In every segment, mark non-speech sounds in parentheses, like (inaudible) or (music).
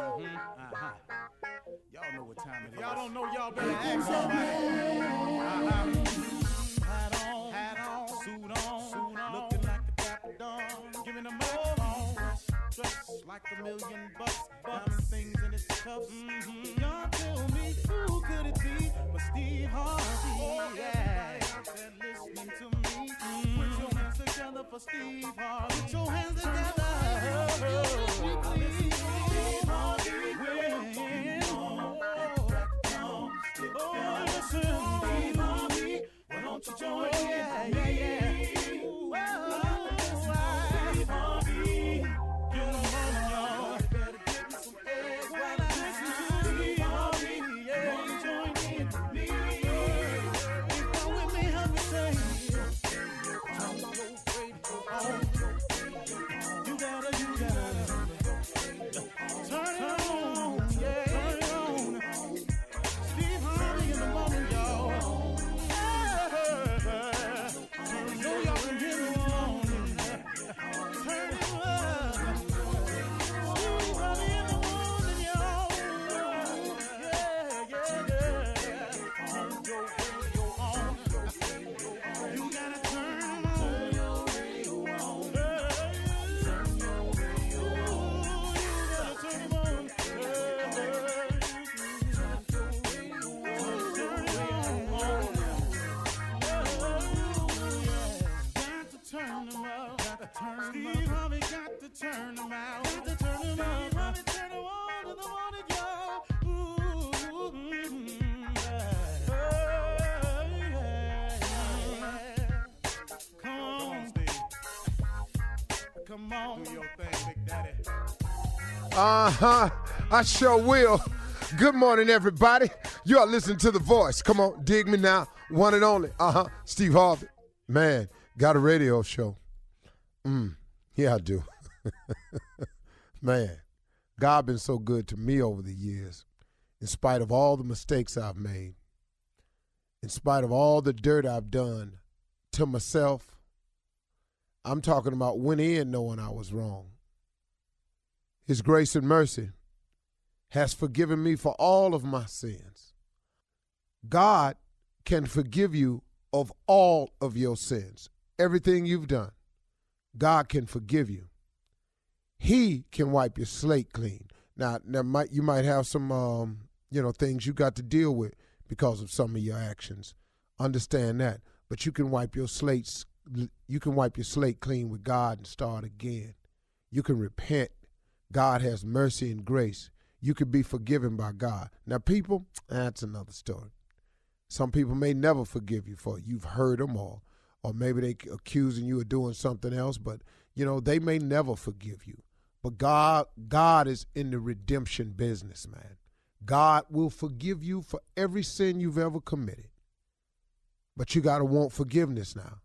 Uh-huh. Y'all know what time it is. Y'all don't know, y'all better ask somebody. Uh-huh. Hat on, hat on, suit on, suit on. Looking like a dapper dawn. Giving them microphone. Dressed like a million bucks. Diamond things in its cuffs. Mm-hmm. Y'all tell me who could it be but Steve Harvey? Oh, yeah. Listening to me. Mm-hmm. Put your hands together for Steve Harvey. Put your hands together. Oh, Steve listen, Steve Harvey. Why don't you join me? Yeah, yeah. Uh huh. I sure will. Good morning, everybody. You are listening to The Voice. Come on, dig me now. One and only. Uh huh. Steve Harvey. Man, got a radio show. Mm. Yeah, I do. (laughs) Man, God been so good to me over the years, in spite of all the mistakes I've made, in spite of all the dirt I've done to myself. I'm talking about went in knowing I was wrong. His grace and mercy has forgiven me for all of my sins. God can forgive you of all of your sins, everything you've done. God can forgive you. He can wipe your slate clean. Now, there might you might have some um, you know things you got to deal with because of some of your actions. Understand that, but you can wipe your slates. You can wipe your slate clean with God and start again. You can repent. God has mercy and grace. You can be forgiven by God. Now, people, that's another story. Some people may never forgive you for it. You've heard them all, or maybe they accusing you of doing something else, but you know they may never forgive you. But God, God is in the redemption business, man. God will forgive you for every sin you've ever committed. But you got to want forgiveness now,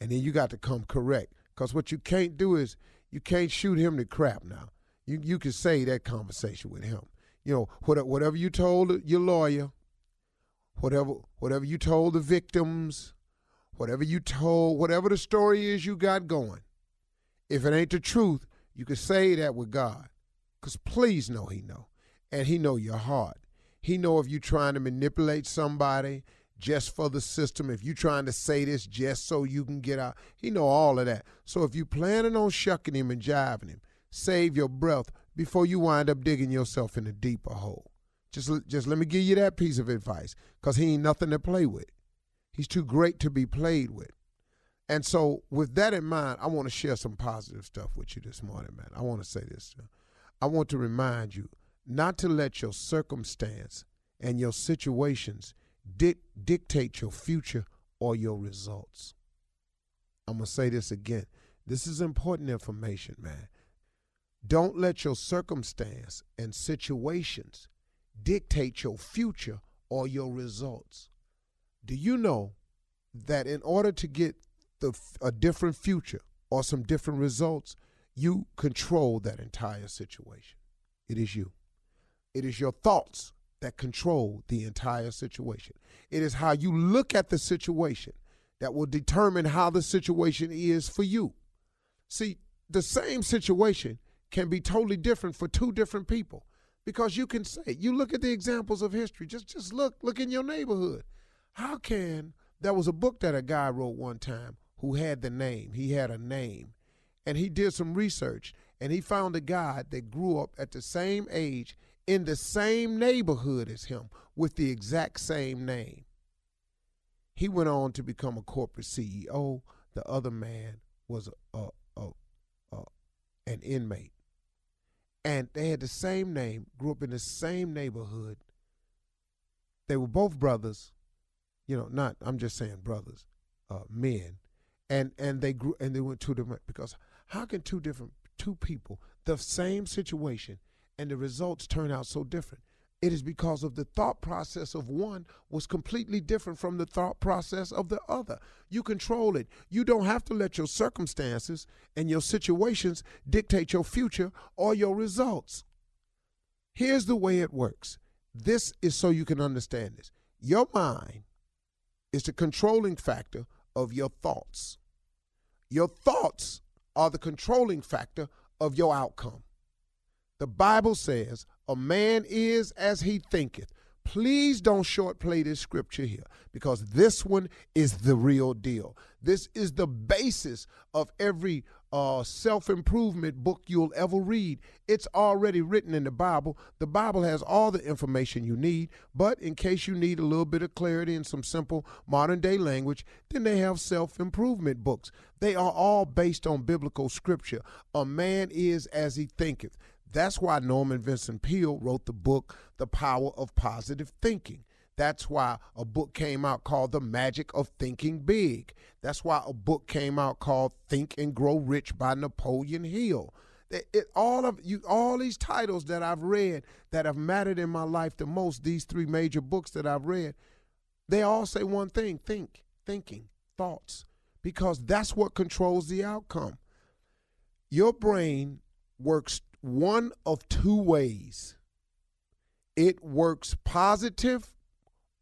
and then you got to come correct. Because what you can't do is you can't shoot him to crap now. You you can say that conversation with him. You know, whatever, you told your lawyer, whatever whatever you told the victims, whatever you told, whatever the story is you got going. If it ain't the truth, you can say that with God. Cause please know he know. And he know your heart. He know if you trying to manipulate somebody just for the system, if you're trying to say this just so you can get out, he know all of that. So if you're planning on shucking him and jiving him, save your breath before you wind up digging yourself in a deeper hole. Just, just let me give you that piece of advice, cause he ain't nothing to play with. He's too great to be played with. And so, with that in mind, I want to share some positive stuff with you this morning, man. I want to say this. I want to remind you not to let your circumstance and your situations dic- dictate your future or your results. I'm going to say this again. This is important information, man. Don't let your circumstance and situations dictate your future or your results. Do you know that in order to get the, a different future or some different results, you control that entire situation? It is you. It is your thoughts that control the entire situation. It is how you look at the situation that will determine how the situation is for you. See, the same situation can be totally different for two different people. Because you can say, you look at the examples of history, just just look, look in your neighborhood. How can there was a book that a guy wrote one time who had the name. He had a name. And he did some research and he found a guy that grew up at the same age in the same neighborhood as him with the exact same name. He went on to become a corporate CEO. The other man was a, a, a, an inmate. And they had the same name, grew up in the same neighborhood. They were both brothers, you know, not I'm just saying brothers, uh, men, and and they grew and they went two different because how can two different two people the same situation and the results turn out so different? It is because of the thought process of one was completely different from the thought process of the other. You control it. You don't have to let your circumstances and your situations dictate your future or your results. Here's the way it works. This is so you can understand this. Your mind is the controlling factor of your thoughts. Your thoughts are the controlling factor of your outcome. The Bible says, A man is as he thinketh. Please don't short play this scripture here because this one is the real deal. This is the basis of every uh, self improvement book you'll ever read. It's already written in the Bible. The Bible has all the information you need, but in case you need a little bit of clarity and some simple modern day language, then they have self improvement books. They are all based on biblical scripture. A man is as he thinketh. That's why Norman Vincent Peale wrote the book, The Power of Positive Thinking. That's why a book came out called The Magic of Thinking Big. That's why a book came out called Think and Grow Rich by Napoleon Hill. It, it, all of you, all these titles that I've read that have mattered in my life the most, these three major books that I've read, they all say one thing: think, thinking, thoughts, because that's what controls the outcome. Your brain works one of two ways. It works positive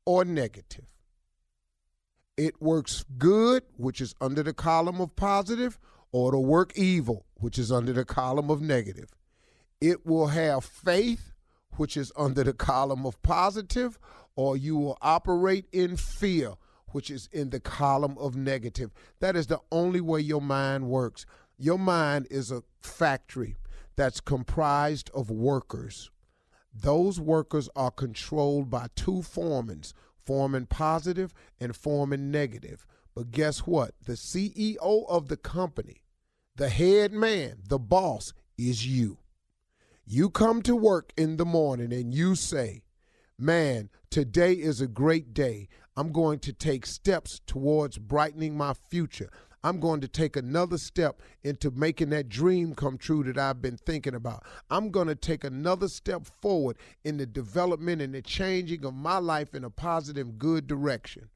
or negative. It works good, which is under the column of positive, or it'll work evil, which is under the column of negative. It will have faith, which is under the column of positive, or you will operate in fear, which is in the column of negative. That is the only way your mind works. Your mind is a factory that's comprised of workers. Those workers are controlled by two foremans, foreman positive and foreman negative. But guess what? The CEO of the company, the head man, the boss, is you. You come to work in the morning and you say, Man, today is a great day. I'm going to take steps towards brightening my future. I'm going to take another step into making that dream come true that I've been thinking about. I'm going to take another step forward in the development and the changing of my life in a positive, good direction.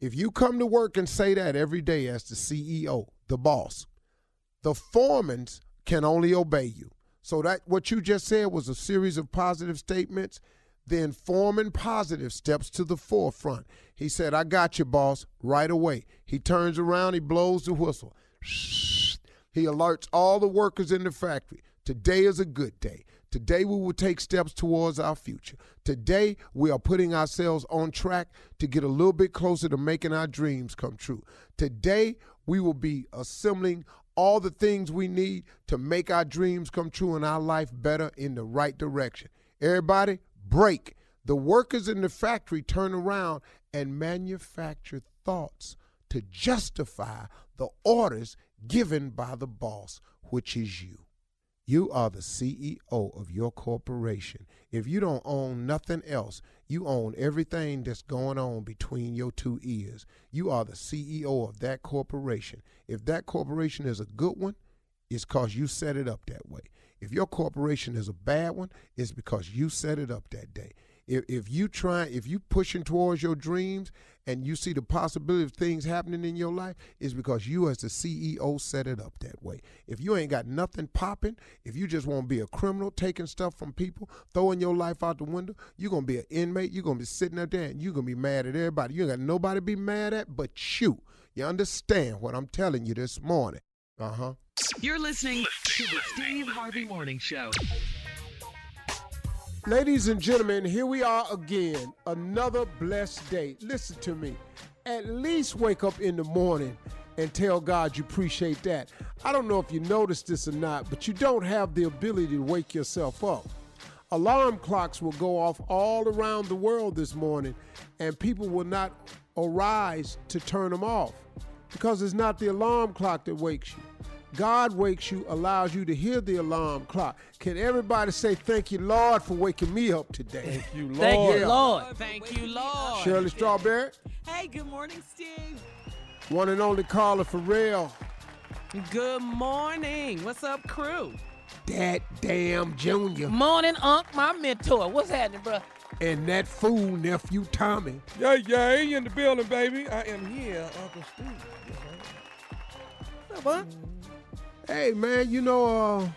If you come to work and say that every day as the CEO, the boss, the foremen can only obey you. So that what you just said was a series of positive statements then Foreman Positive steps to the forefront. He said, I got you, boss, right away. He turns around, he blows the whistle. He alerts all the workers in the factory. Today is a good day. Today we will take steps towards our future. Today we are putting ourselves on track to get a little bit closer to making our dreams come true. Today we will be assembling all the things we need to make our dreams come true and our life better in the right direction. Everybody, break. The workers in the factory turn around and manufacture thoughts to justify the orders given by the boss, which is you. You are the CEO of your corporation. If you don't own nothing else, you own everything that's going on between your two ears. You are the CEO of that corporation. If that corporation is a good one, it's because you set it up that way. If your corporation is a bad one, it's because you set it up that day. If, if you try, if you pushing towards your dreams and you see the possibility of things happening in your life, it's because you as the CEO set it up that way. If you ain't got nothing popping, if you just want to be a criminal, taking stuff from people, throwing your life out the window, you're gonna be an inmate. You're gonna be sitting up there and you're gonna be mad at everybody. You ain't got nobody to be mad at but you. You understand what I'm telling you this morning? Uh huh. You're listening to the Steve Harvey Morning Show. Ladies and gentlemen, here we are again. Another blessed day. Listen to me. At least wake up in the morning and tell God you appreciate that. I don't know if you noticed this or not, but you don't have the ability to wake yourself up. Alarm clocks will go off all around the world this morning, and people will not arise to turn them off because it's not the alarm clock that wakes you. God wakes you, allows you to hear the alarm clock. Can everybody say thank you, Lord, for waking me up today? Thank you, Lord. Thank you, Yeah. Lord. Thank you, Lord. Shirley Strawberry, Hey, good morning, Steve. one and only Carla Farrell, Good morning. What's up, crew? that damn Junior, Morning, Unc, my mentor. What's happening, bro? and that fool nephew Tommy. Yeah, yeah, he in the building, baby. I am here, Uncle Steve. Yes, I am. What? Hey man, you know, uh,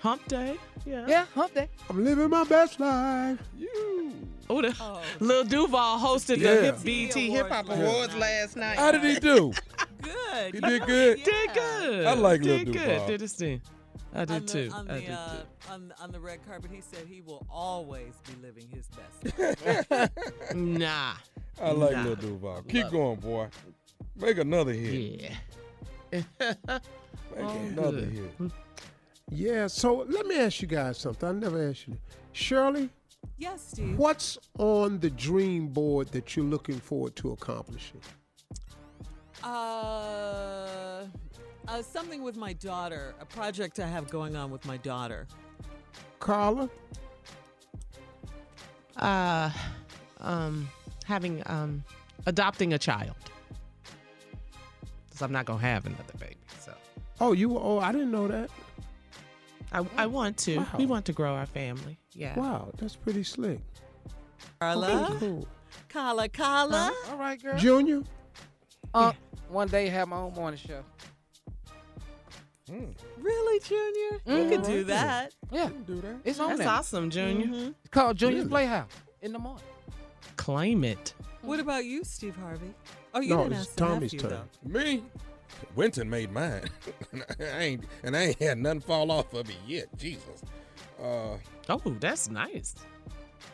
Hump day. Yeah. Yeah, hump day. I'm living my best life. You. Oh, the Lil Duval hosted Yeah. the hip BET Hip Hop Yeah. Awards last night. How did he do? (laughs) Good. He did (laughs) good. Did good. I like Lil Did Duval. good. Did his thing. I did on the, too. On I the, did uh, too. on, on the red carpet, he said he will always be living his best (laughs) life. Nah. I like Nah. Lil Duval. Keep Love going, boy. Make another hit. Yeah. Make Oh, another good. hit. Yeah, so let me ask you guys something. I never asked you. Shirley, yes, Steve. what's on the dream board that you're looking forward to accomplishing? Uh, uh, something with my daughter, a project I have going on with my daughter. Carla? Uh, um, having um, adopting a child. Cause I'm not gonna have another baby, so Oh, you oh, I didn't know that. I I want to. Wow. We want to grow our family. Yeah. Wow, that's pretty slick. Carla, Cool. Carla, Carla. All right, girl. Junior? Unc, one day have my own morning show. Really, Junior? You Mhm. could do that. Yeah, Do that. it's on That's there. awesome, Junior. Mhm. It's called Junior's Really? Playhouse in the morning. Claim it. What about you, Steve Harvey? Oh, you No, didn't it's ask the Tommy's nephew, turn. though. Me? Winton made mine. (laughs) I ain't and I ain't had nothing fall off of it yet. Jesus. Uh Oh, that's nice.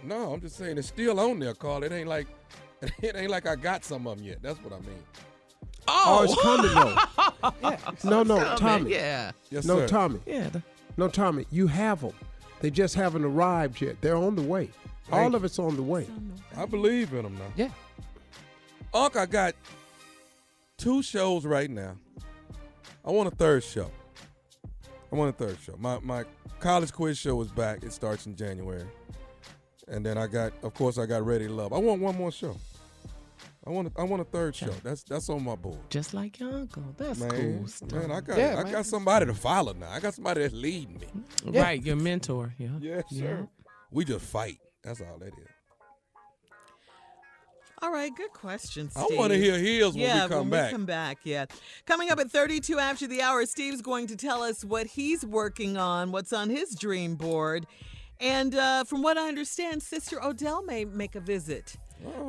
no, I'm just saying it's still on there, Carl. It ain't like (laughs) it ain't like I got some of them yet. That's what I mean. Oh, it's coming though. (laughs) No, no, Coming, Tommy. Yeah. Yes, No, sir. Tommy. Yeah. No, Tommy. You have them. They just haven't arrived yet. They're on the way. All Thank of it's on the way. I believe in them now. Yeah. Unc, I got two shows right now. I want a third show. I want a third show. My my college quiz show is back. It starts in January. And then I got, of course, I got Ready to Love. I want one more show. I want a, I want a third show. That's that's on my board. Just like your uncle. That's Man, cool stuff. man, I got Yeah, I man. got somebody to follow now. I got somebody that's leading me. Yeah. Right, your mentor. Yeah. Yes, sir. We just fight. That's all that is. All right, good question, Steve. I Steve. want to hear his when yeah, we come when back. we come back, yeah. Coming up at 32 after the hour, Steve's going to tell us what he's working on, what's on his dream board. And uh, from what I understand, Sister Odell may make a visit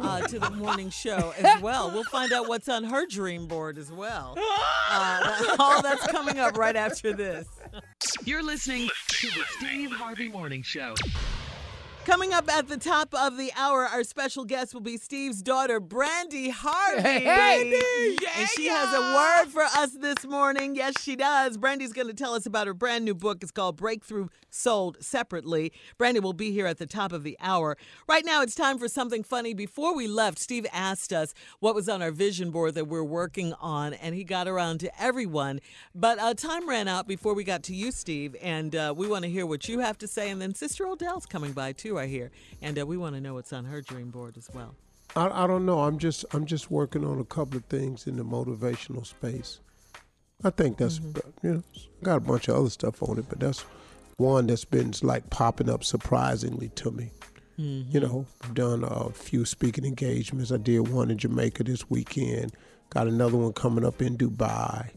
uh, to the (laughs) morning show as well. We'll find out what's on her dream board as well. Uh, that- (laughs) all that's coming up right after this. You're listening to the Steve Harvey Morning Show. Coming up at the top of the hour, our special guest will be Steve's daughter, Brandi Harvey. Hey, hey. And she has a word for us this morning. Yes, she does. Brandi's going to tell us about her brand new book. It's called Breakthrough Sold Separately. Brandi will be here at the top of the hour. Right now, it's time for something funny. Before we left, Steve asked us what was on our vision board that we're working on, and he got around to everyone. But uh, time ran out before we got to you, Steve, and uh, we want to hear what you have to say. And then Sister Odell's coming by too, I here, and uh, we want to know what's on her dream board as well. I, I don't know. I'm just I'm just working on a couple of things in the motivational space. I think that's mm-hmm. uh, you know got a bunch of other stuff on it, but that's one that's been like popping up surprisingly to me. Mm-hmm. You know, I've done a few speaking engagements. I did one in Jamaica this weekend. Got another one coming up in Dubai.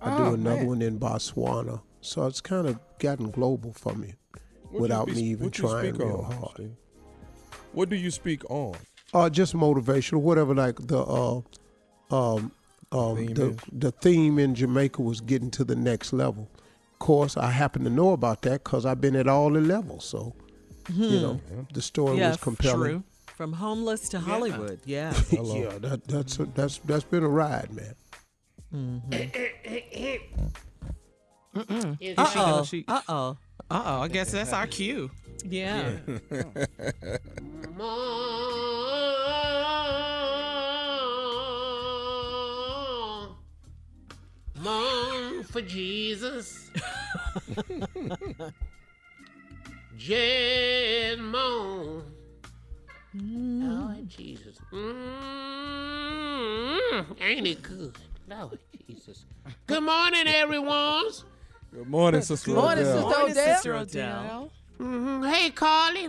I do Oh, another man. one in Botswana. So it's kind of gotten global for me What without be- me even what you trying speak real on, hard. Steve? What do you speak on? Uh, just motivational, whatever. Like the uh, um, um, Theme the the theme in Jamaica was getting to the next level. Of course, I happen to know about that because I've been at all the levels. So You know, the story yeah, was compelling. True. From homeless to Hollywood. Yeah. (laughs) Hello. Yeah, that, that's that's that's been a ride, man. Is Uh she gonna- oh. She- Uh oh. I guess that's our cue. Yeah. Moan for Jesus. Just moan. Lord Jesus. Mm, ain't it good? Lord Jesus. Good morning, everyone. Good morning, Sister Morning, Odell. Sister Morning, Odell. Sister Odell. Mhm. Hey, Carly.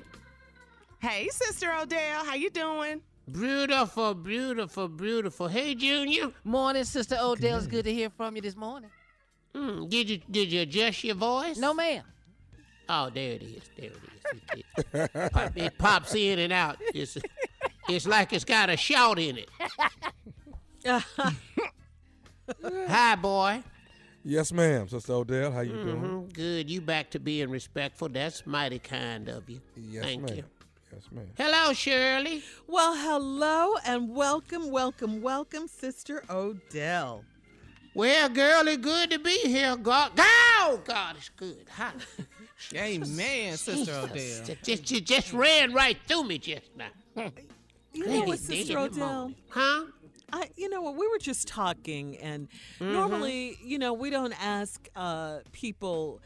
Hey, Sister Odell, how you doing? Beautiful, beautiful, beautiful. Hey, Junior. Morning, Sister Odell. It's good to hear from you this morning. Mm, did you did you adjust your voice? No, ma'am. Oh, there it is. There it is. It, it, pop- it pops in and out. It's it's like it's got a shout in it. (laughs) Hi, boy. Yes, ma'am, Sister Odell. How you doing? Mhm, Good. You back to being respectful. That's mighty kind of you. Yes, Thank ma'am. you. Yes, ma'am. Hello, Shirley. Well, hello and welcome, welcome, welcome, Sister Odell. Well, girl, it's good to be here. God, oh, God, it's good. Hi. (laughs) Amen, Sister Odell. Just, just, just, just ran right through me just now. You know what, Sister Odell? Huh? I, you know what? We were just talking, and Mm-hmm. normally, you know, we don't ask uh, people,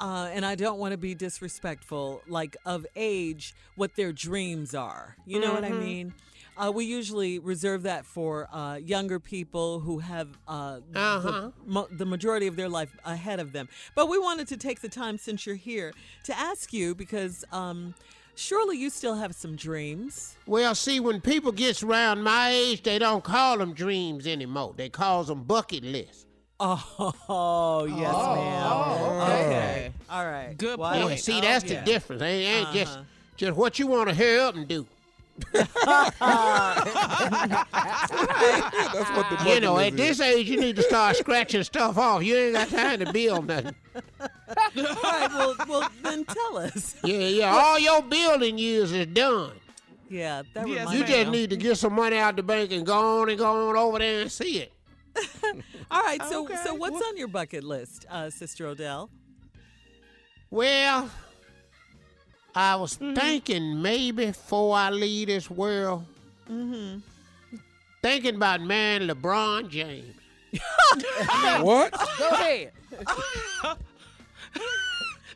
uh, and I don't want to be disrespectful, like of age, what their dreams are. You know what Mm-hmm. I mean? Uh, we usually reserve that for uh, younger people who have uh, Uh-huh. the, mo- the majority of their life ahead of them. But we wanted to take the time, since you're here, to ask you because um, surely you still have some dreams. Well, see, when people gets around my age, they don't call them dreams anymore. They calls them bucket lists. Oh, (laughs) yes, ma'am. Okay. All right. Good Well, point. Yeah, don't- see, oh, that's yeah. the difference. Ain't, ain't just Uh-huh. just what you want to hurry up and do. That's what the You know, at is. this age, you need to start scratching stuff off. You ain't got time to build nothing. All right. Well, well, then tell us. Yeah, yeah. All your building years is done. Yeah, that Yes, reminds You just need to get some money out the bank and go on and go on over there and see it. (laughs) All right. So, Okay. so what's on your bucket list, uh, Sister Odell? Well, I was mm-hmm. thinking maybe before I leave this world, mm-hmm. thinking about man LeBron James. (laughs) What? (laughs) Go ahead. (laughs)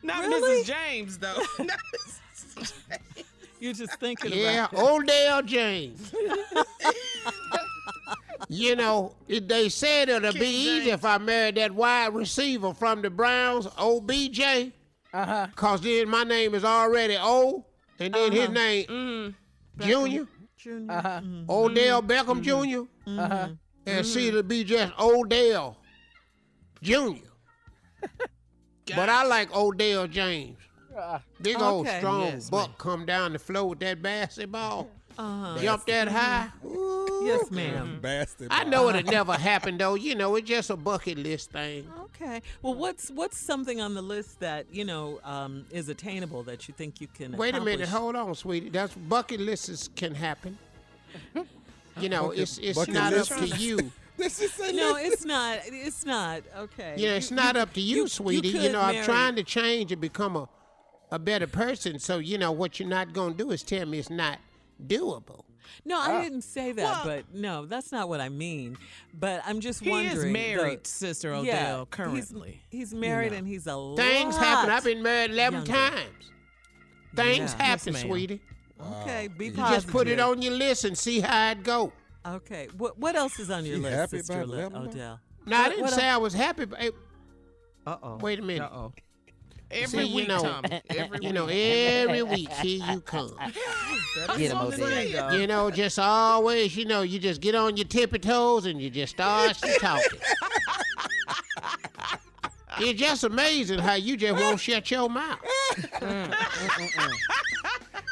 Not Really? Mrs. James, though. Not Mrs. You're just thinking Yeah, about it. Odell James. you know, it, they said it'll be King easy if I married that wide receiver from the Browns, OBJ. Uh huh. Cause then my name is already O, and then his Uh-huh. name Mm. Junior, Junior. Uh huh. Odell Beckham Jr. Mm-hmm. Uh huh. and see it'll be just Odell Jr. (laughs) but I like Odell James. Big old Okay. strong Yes, buck come down the floor with that basketball, Uh-huh. jump that high. Ooh. Yes, ma'am. Basketball. I know it'll (laughs) never happen though. You know, it's just a bucket list thing. Okay. Well, what's what's something on the list that you know um, is attainable that you think you can? Wait a minute, hold on, sweetie. That's bucket lists can happen. You know, Bucket- it's it's bucket not list? up to you. (laughs) This is say No, listen. it's not. It's not. Okay. Yeah, it's You- not you- up to you, sweetie. You, could know, I'm trying to change and become a, a better person. So, you know, what you're not going to do is tell me it's not doable. No, I didn't say that, Well- but no, that's not what I mean. But I'm just He wondering. is the- married, Sister Odell, yeah, currently. He's, married and he's a Things lot. happen. I've been married 11 younger. times. Things Yeah. happen, Yes, sweetie. Okay, be You You positive. just put it on your list and see how it go. Okay. What what else is on your She list, happy Sister about Li- Odell? Now, I didn't what say else? I was happy, but Uh oh. wait a minute. Uh oh. Every See, you week, know, Tommy. Every (laughs) You know, every week, here you come. (laughs) Get him, Odell. You know, just always, you know, you just get on your tippy toes and you just start talking. (laughs) it's just amazing how you just won't shut your mouth. Mm, mm, mm,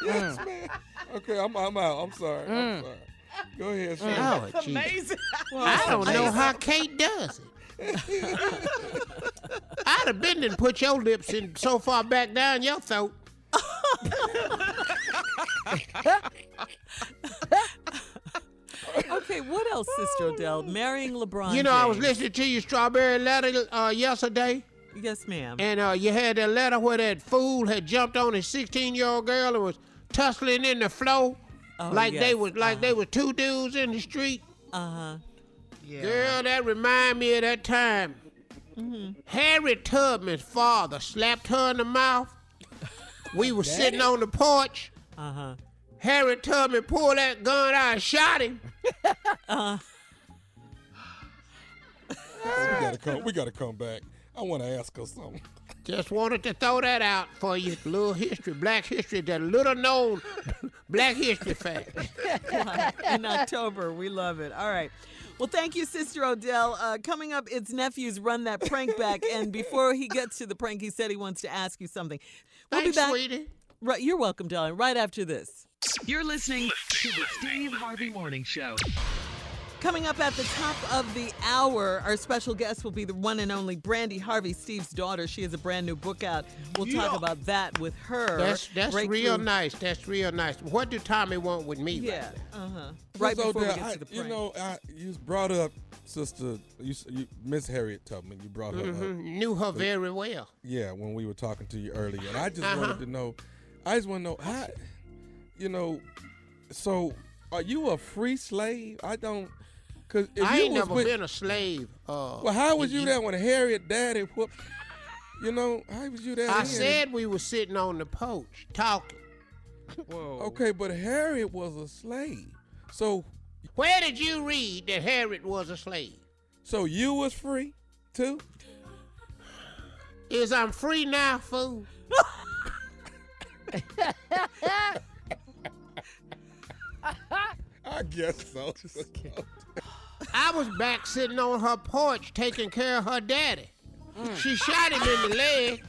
yes, man. Okay, I'm, I'm out. I'm sorry. I'm sorry. Go ahead, Shirley. Oh, gee. Amazing. I don't know how Kate does it. (laughs) I'd have been and put your lips in so far back down your throat. Okay, what else, Sister Odell? Marrying LeBron. You know, I was listening to your strawberry letter uh, yesterday, Yes, ma'am. and uh, you had that letter where that fool had jumped on his 16 year old girl and was tussling in the flow, Oh, like they yes. was like they was two dudes in the street. Uh huh. Yeah. Girl, that remind me of that time. Harry Tubman's father slapped her in the mouth. We were sitting on the porch. Uh huh. Harry Tubman pulled that gun out and shot him. (laughs) Uh. we gotta come. We gotta come back. I want to ask her something. Just wanted to throw that out for you. Little history, black history, that little known black history fact. (laughs) in October. We love it. All right. Well, thank you, Sister Odell. Uh, coming up, it's nephew's run that prank back, and (laughs) before he gets to the prank, he said he wants to ask you something. We'll Thanks, be back. sweetie. Right, you're welcome, darling. Right after this. You're listening to the Steve Harvey Morning Show. Coming up at the top of the hour, our special guest will be the one and only Brandi Harvey, Steve's daughter. She has a brand new book out. We'll talk Yeah. about that with her. That's that's Breakthrough- real nice. That's real nice. What do Tommy want with me? Yeah. right Uh huh. Right Miss before we get I- to the You know, I, you brought up Sister you, you, Miss Harriet Tubman. You brought her there? up. Knew her very well. Yeah, when we were talking to you earlier, and I just Uh-huh. wanted to know. I just want to know how. You know, so are you a free slave? I don't. Cause if I you ain't was never with- been a slave. Uh, Well, how was you you- there when Harriet daddy whooped? You know, how was you there? I then? said we were sitting on the porch talking. Okay, but Harriet was a slave. So, Where did you read that Harriet was a slave? so you was free too? Is I'm free now, fool? (laughs) I guess so. (laughs) I was back sitting on her porch taking care of her daddy. Mm. She shot him in the leg.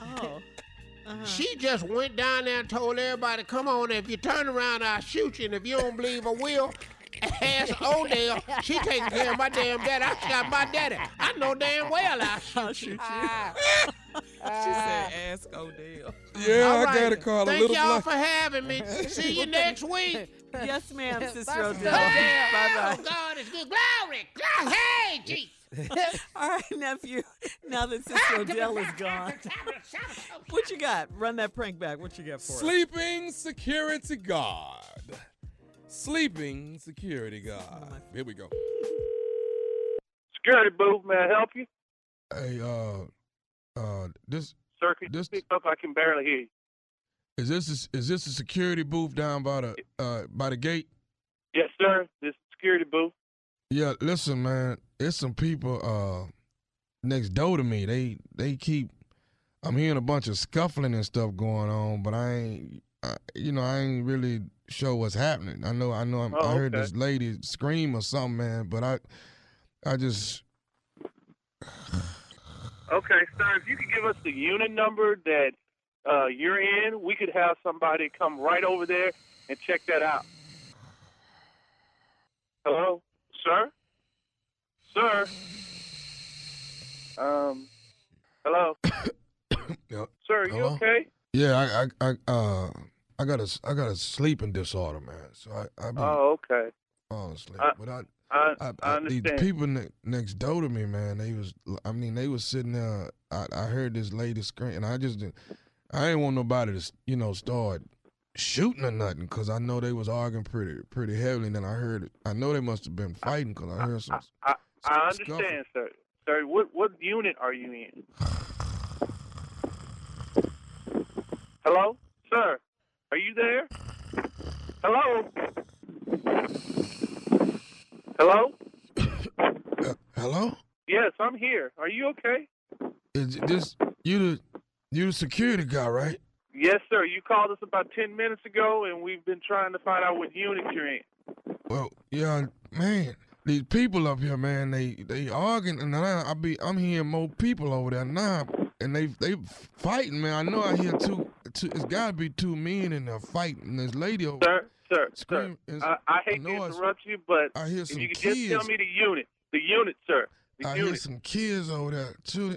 Oh. Uh-huh. She just went down there and told everybody, come on, if you turn around, I'll shoot you. And if you don't believe I will, ask Odell. She taking care of my damn daddy. I shot my daddy. I know damn well I'll (laughs) I'll oh, shoot you. (laughs) she said, ah. "Ask Odell." Yeah, All I right. gotta call a Thank little y'all black. for having me. (laughs) See you next week. Yes, ma'am, Sister Odell. Sister Bye Oh, bye. God, it's good. Glory. Glory. Hey, Jesus. All right, nephew. Now that Sister Odell is gone, what you got? Run that prank back. What you got for us? Sleeping security guard. Sleeping security guard. Here we go. Security booth, may I help you? Hey, uh, uh, this Sir, can you This- speak up? I can barely hear you. is this a, is this a security booth down by the uh by the gate? Yes, sir. This security booth. Yeah, listen, man, it's some people uh next door to me. They they keep. I'm hearing a bunch of scuffling and stuff going on, but I ain't. I, you know, I ain't really sure what's happening. I know, I know, I'm, I Oh, heard okay. this lady scream or something, man. But I, I just Okay, sir. If you could give us the unit number that uh, you're in, we could have somebody come right over there and check that out. Hello, sir. Sir. Um. Hello, (coughs) sir. Are you Hello? okay? yeah, I, I, I, uh, I got a, I got a sleeping disorder, man. So I, I've been Oh, okay. asleep. Uh, but I, I I, I I, these people ne- next door to me, man, they was, I mean, they was sitting there. I, I heard this lady scream, and I just, didn't- I ain't want nobody to, you know, start shooting or nothing, cause I know they was arguing pretty, pretty heavily. And then I heard, it. I know they must have been fighting, cause I heard some. I, I scuffle. understand, sir. Sir, what what unit are you in? (sighs) Hello, sir. Are you there? Hello. Hello. Uh, (coughs) hello, Yes, I'm here. Are you okay? is this you the, you the security guy, right? Yes, sir. You called us about ten minutes ago, and we've been trying to find out what unit you're in. Well, yeah, man. These people up here, man, they they arguing, and I, I be I'm hearing more people over there now, and they they fighting, man. I know I hear two, two it's got to be two men in there fighting. This lady over, Sir, sir, sir. I, I hate to interrupt you, but I hear if some you could just tell kids. me the unit, the unit, sir, the I hear some kids over there too.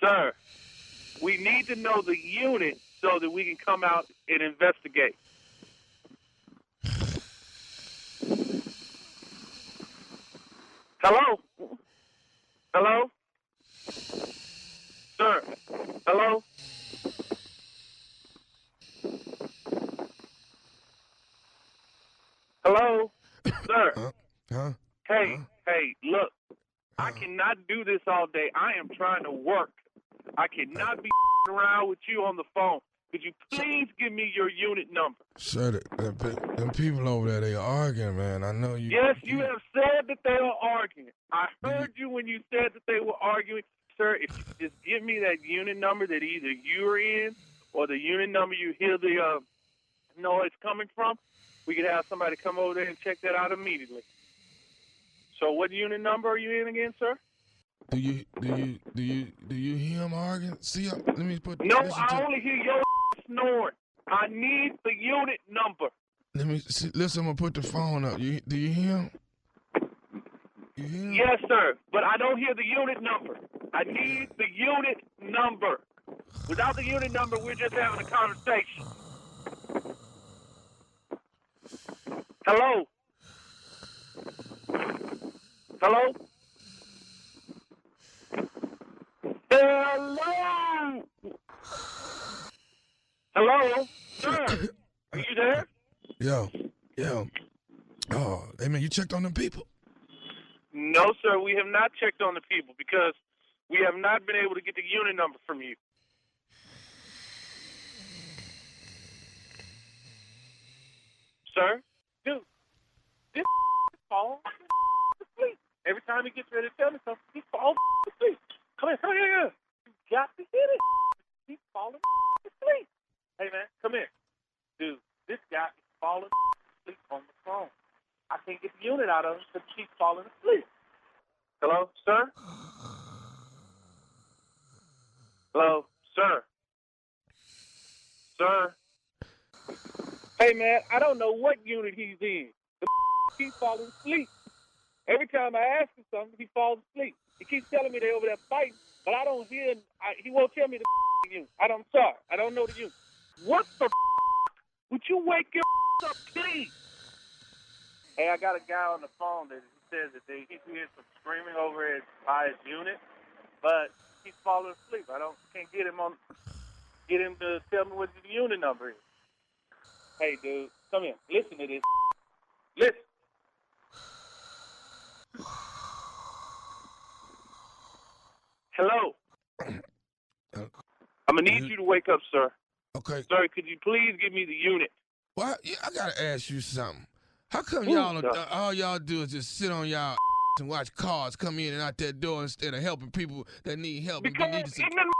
sir. We need to know the unit so that we can come out and investigate. Hello? Hello? Sir? Hello? Hello? Sir? Huh? Huh? Hey, hey, look. I cannot do this all day. I am trying to work. I cannot be (laughs) around with you on the phone. Could you please give me your unit number? Sir, the, the, them people over there, they arguing, man. I know you. Yes, you have said that they are arguing. I heard you when you said that they were arguing. Sir, if you just give me that unit number that either you're in or the unit number you hear the uh, noise coming from, we could have somebody come over there and check that out immediately. So what unit number are you in again, sir? Do you do you do you do you hear him arguing? See, uh, let me put. No, I only hear your (laughs) snoring. I need the unit number. Let me see, listen. I'm gonna put the phone up. You do you hear him? You hear him? Yes, sir, but I don't hear the unit number. I need the unit number. Without the unit number, we're just having a conversation. Hello? Hello? Hello? Hello? Sir, are you there? Yo, yo. Oh, hey man, you checked on them people? No, sir, we have not checked on the people because we have not been able to get the unit number from you. Sir? Dude, this (laughs) is falling (laughs) asleep. Every time he gets ready to tell me something, he's falling (laughs) asleep. Come here, come here, here. You got to hit it. He's falling asleep. Hey, man, come here. Dude, this guy is falling asleep on the phone. I can't get the unit out of him because he's falling asleep. Hello, sir? Hello, sir? Sir? Hey, man, I don't know what unit he's in. The (laughs) keeps falling asleep. Every time I ask him something, he falls asleep. He keeps telling me they over there fighting, but I don't hear. I, he won't tell me the (laughs) unit. I don't. I'm sorry. I don't know the unit. What the? (laughs) Would you wake your up, please? Hey, I got a guy on the phone that he says that they, he's hearing some screaming over his by his unit, but he's falling asleep. I don't can't get him on get him to tell me what the unit number is. Hey, dude, come here. Listen to this. Listen. Hello. (clears throat) I'm gonna need you to wake up, sir. Okay. Sir, could you please give me the unit? Well, yeah, I gotta ask you something. How come Ooh, y'all uh, all y'all do is just sit on y'all (laughs) and watch cars come in and out that door instead of helping people that need help and be Because needed some ignorant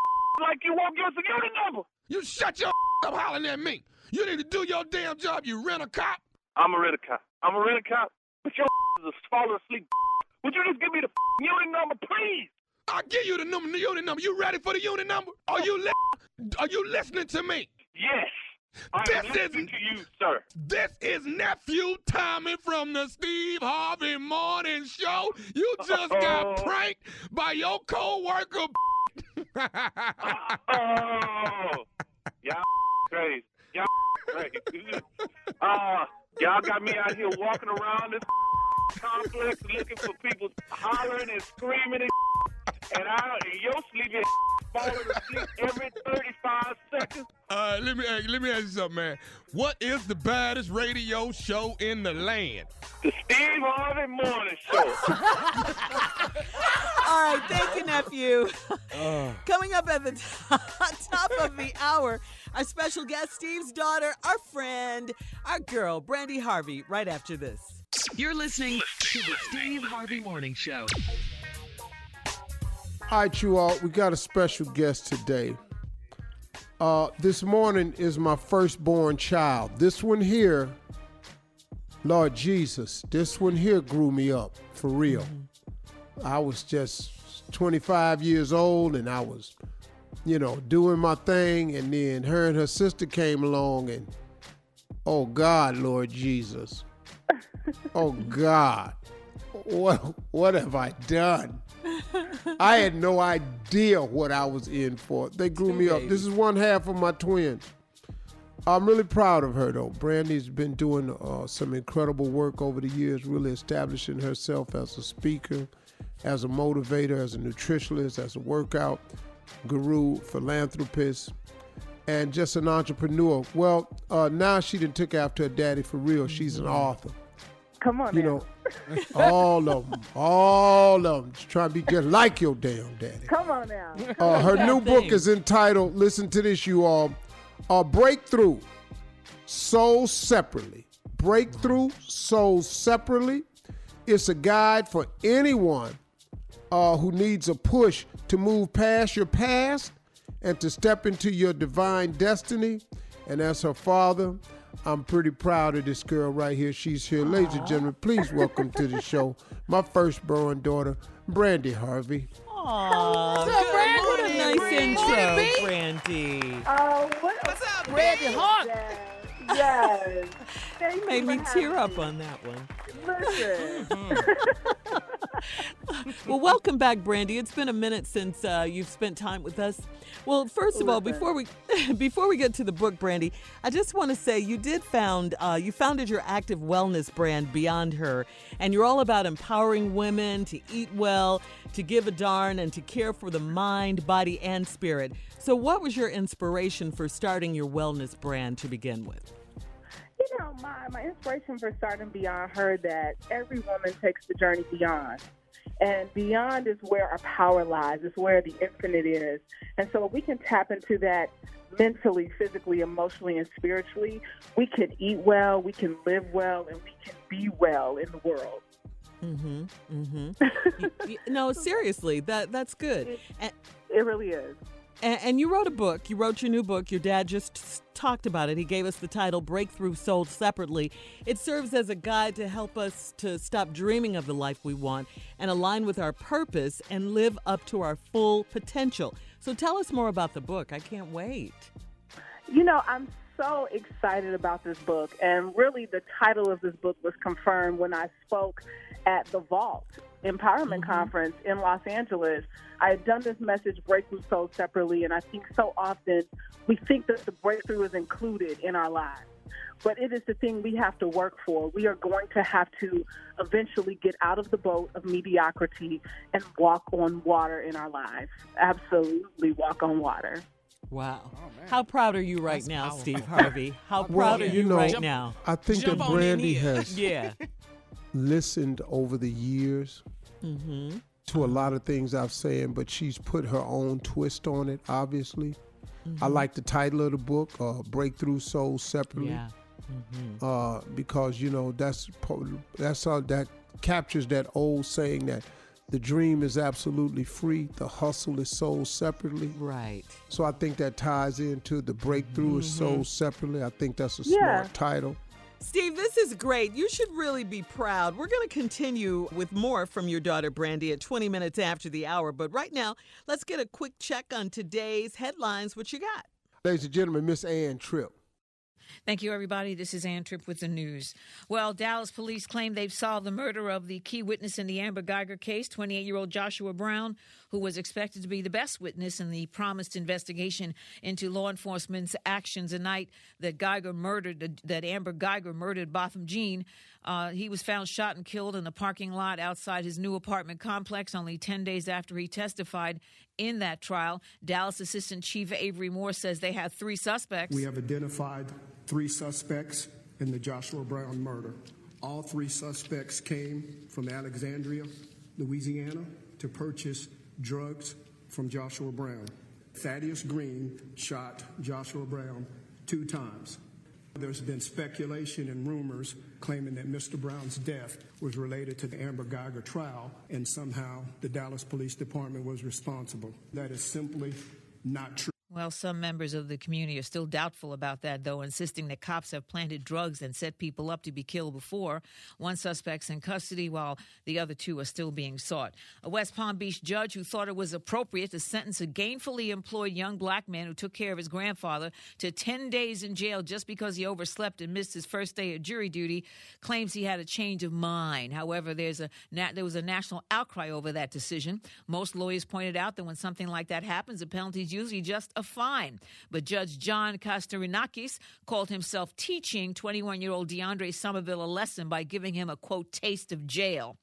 like you won't give us a unit number. You shut your up hollering at me. You need to do your damn job, you rent a cop. I'm a rent a cop. I'm a rent a cop. But your (laughs) is a falling asleep. (laughs) Would you just give me the (laughs) unit number, please? I'll give you the number, the unit number. You ready for the unit number? Are you li- are you listening to me? Yes. I'm This listening is- to you, sir. This is nephew Tommy from the Steve Harvey Morning Show. You just got Oh. pranked by your co-worker. Oh, y'all crazy. Y'all (laughs) crazy. Uh, y'all got me out here walking around this (laughs) complex looking for people hollering and screaming and, and I and your sleepy falling asleep every 35 seconds. Uh, let me ask- let me ask you something, man. What is the baddest radio show in the land? The Steve Harvey Morning Show. (laughs) All right, thank you, nephew. Uh, Coming up at the (laughs) top of the hour, our special guest, Steve's daughter, our friend, our girl, Brandi Harvey, right after this. You're listening to the Steve Harvey Morning Show. All right, you all, we got a special guest today. Uh, this morning is my firstborn child. This one here, Lord Jesus, this one here grew me up for real. I was just 25 years old and I was, you know, doing my thing, and then her and her sister came along, and oh God, Lord Jesus, oh God, what what have I done? I had no idea what I was in for. They grew Two me up. This is one half of my twins. I'm really proud of her though. Brandi's been doing uh, some incredible work over the years, really establishing herself as a speaker, as a motivator, as a nutritionist, as a workout guru, philanthropist, and just an entrepreneur. Well, uh, now she done took after her daddy for real. She's an author. Come on You now. know, all of them, all of them, Just trying to be just like your damn daddy. Come on now. Uh, her new book is entitled, listen to this, you all, A Breakthrough, Sold Separately. Breakthrough, Sold Separately. It's a guide for anyone uh, who needs a push to move past your past and to step into your divine destiny. And as her father, I'm pretty proud of this girl right here. She's here. Ladies and gentlemen, please welcome to the show my first firstborn daughter, Brandi Harvey. Aw, What's up, good Brand? morning. Nice Morning, intro, Brandi. Oh, what? What's up, Brandi Hawk? Yes. Thank made me tear up me. on that one. Listen. (laughs) Well, welcome back, Brandi. It's been a minute since uh, you've spent time with us. Well, first of all, before we (laughs) before we get to the book, Brandi, I just want to say you did found uh, you founded your active wellness brand Beyond Her, and you're all about empowering women to eat well, to give a darn, and to care for the mind, body, and spirit. So, what was your inspiration for starting your wellness brand to begin with? You know, my, my inspiration for starting Beyond Her that every woman takes the journey beyond. And beyond is where our power lies, it's where the infinite is. And so if we can tap into that mentally, physically, emotionally, and spiritually, we can eat well, we can live well, and we can be well in the world. Mm-hmm. Mm-hmm. (laughs) no, seriously, that that's good. And, It really is. And, and you wrote a book. You wrote your new book. Your dad just talked about it. He gave us the title Breakthrough Sold Separately. It serves as a guide to help us to stop dreaming of the life we want and align with our purpose and live up to our full potential. So tell us more about the book. I can't wait. You know, I'm so excited about this book, and really the title of this book was confirmed when I spoke at the Vault Empowerment mm-hmm. Conference in Los Angeles. I had done this message, Breakthrough Sold separately, and I think so often we think that the breakthrough is included in our lives. But it is the thing we have to work for. We are going to have to eventually get out of the boat of mediocrity and walk on water in our lives. Absolutely walk on water. Wow. How proud are you right now, Steve Harvey? How proud are you, you know, right now? I think that Brandi has (laughs) Yeah. Listened over the years Mm-hmm. to a lot of things I've said, but she's put her own twist on it, obviously. I Mhm. like the title of the book, uh, Breakthrough Soul Separately. Yeah. Mm-hmm. uh, because you know that's that's how that captures that old saying that the dream is absolutely free, the hustle is sold separately. Right. So I think that ties into the breakthrough is sold separately. I think that's a Yeah. smart title. Steve, this is great. You should really be proud. We're going to continue with more from your daughter, Brandi, at 20 minutes after the hour. But right now, let's get a quick check on today's headlines. What you got? Ladies and gentlemen, Miss Ann Tripp. Thank you, everybody. This is Ann Tripp with the news. Well, Dallas police claim they've solved the murder of the key witness in the Amber Guyger case, 28 year old Joshua Brown, who was expected to be the best witness in the promised investigation into law enforcement's actions the night that Guyger murdered, that Amber Guyger murdered Botham Jean. Uh, he was found shot and killed in the parking lot outside his new apartment complex only 10 days after he testified in that trial. Dallas Assistant Chief Avery Moore says they have three suspects. We have identified three suspects in the Joshua Brown murder. All three suspects came from Alexandria, Louisiana, to purchase drugs from Joshua Brown. Thaddeus Green shot Joshua Brown two times. There's been speculation and rumors claiming that Mr. Brown's death was related to the Amber Guyger trial and somehow the Dallas Police Department was responsible. That is simply not true. Well, some members of the community are still doubtful about that, though, insisting that cops have planted drugs and set people up to be killed before. One suspect's in custody while the other two are still being sought. A West Palm Beach judge who thought it was appropriate to sentence a gainfully employed young black man who took care of his grandfather to 10 days in jail just because he overslept and missed his first day of jury duty claims he had a change of mind. However, there's a there was a national outcry over that decision. Most lawyers pointed out that when something like that happens, the penalty is usually just a fine. But Judge John Kastrenakes called himself teaching 21 year old DeAndre Somerville a lesson by giving him a quote taste of jail.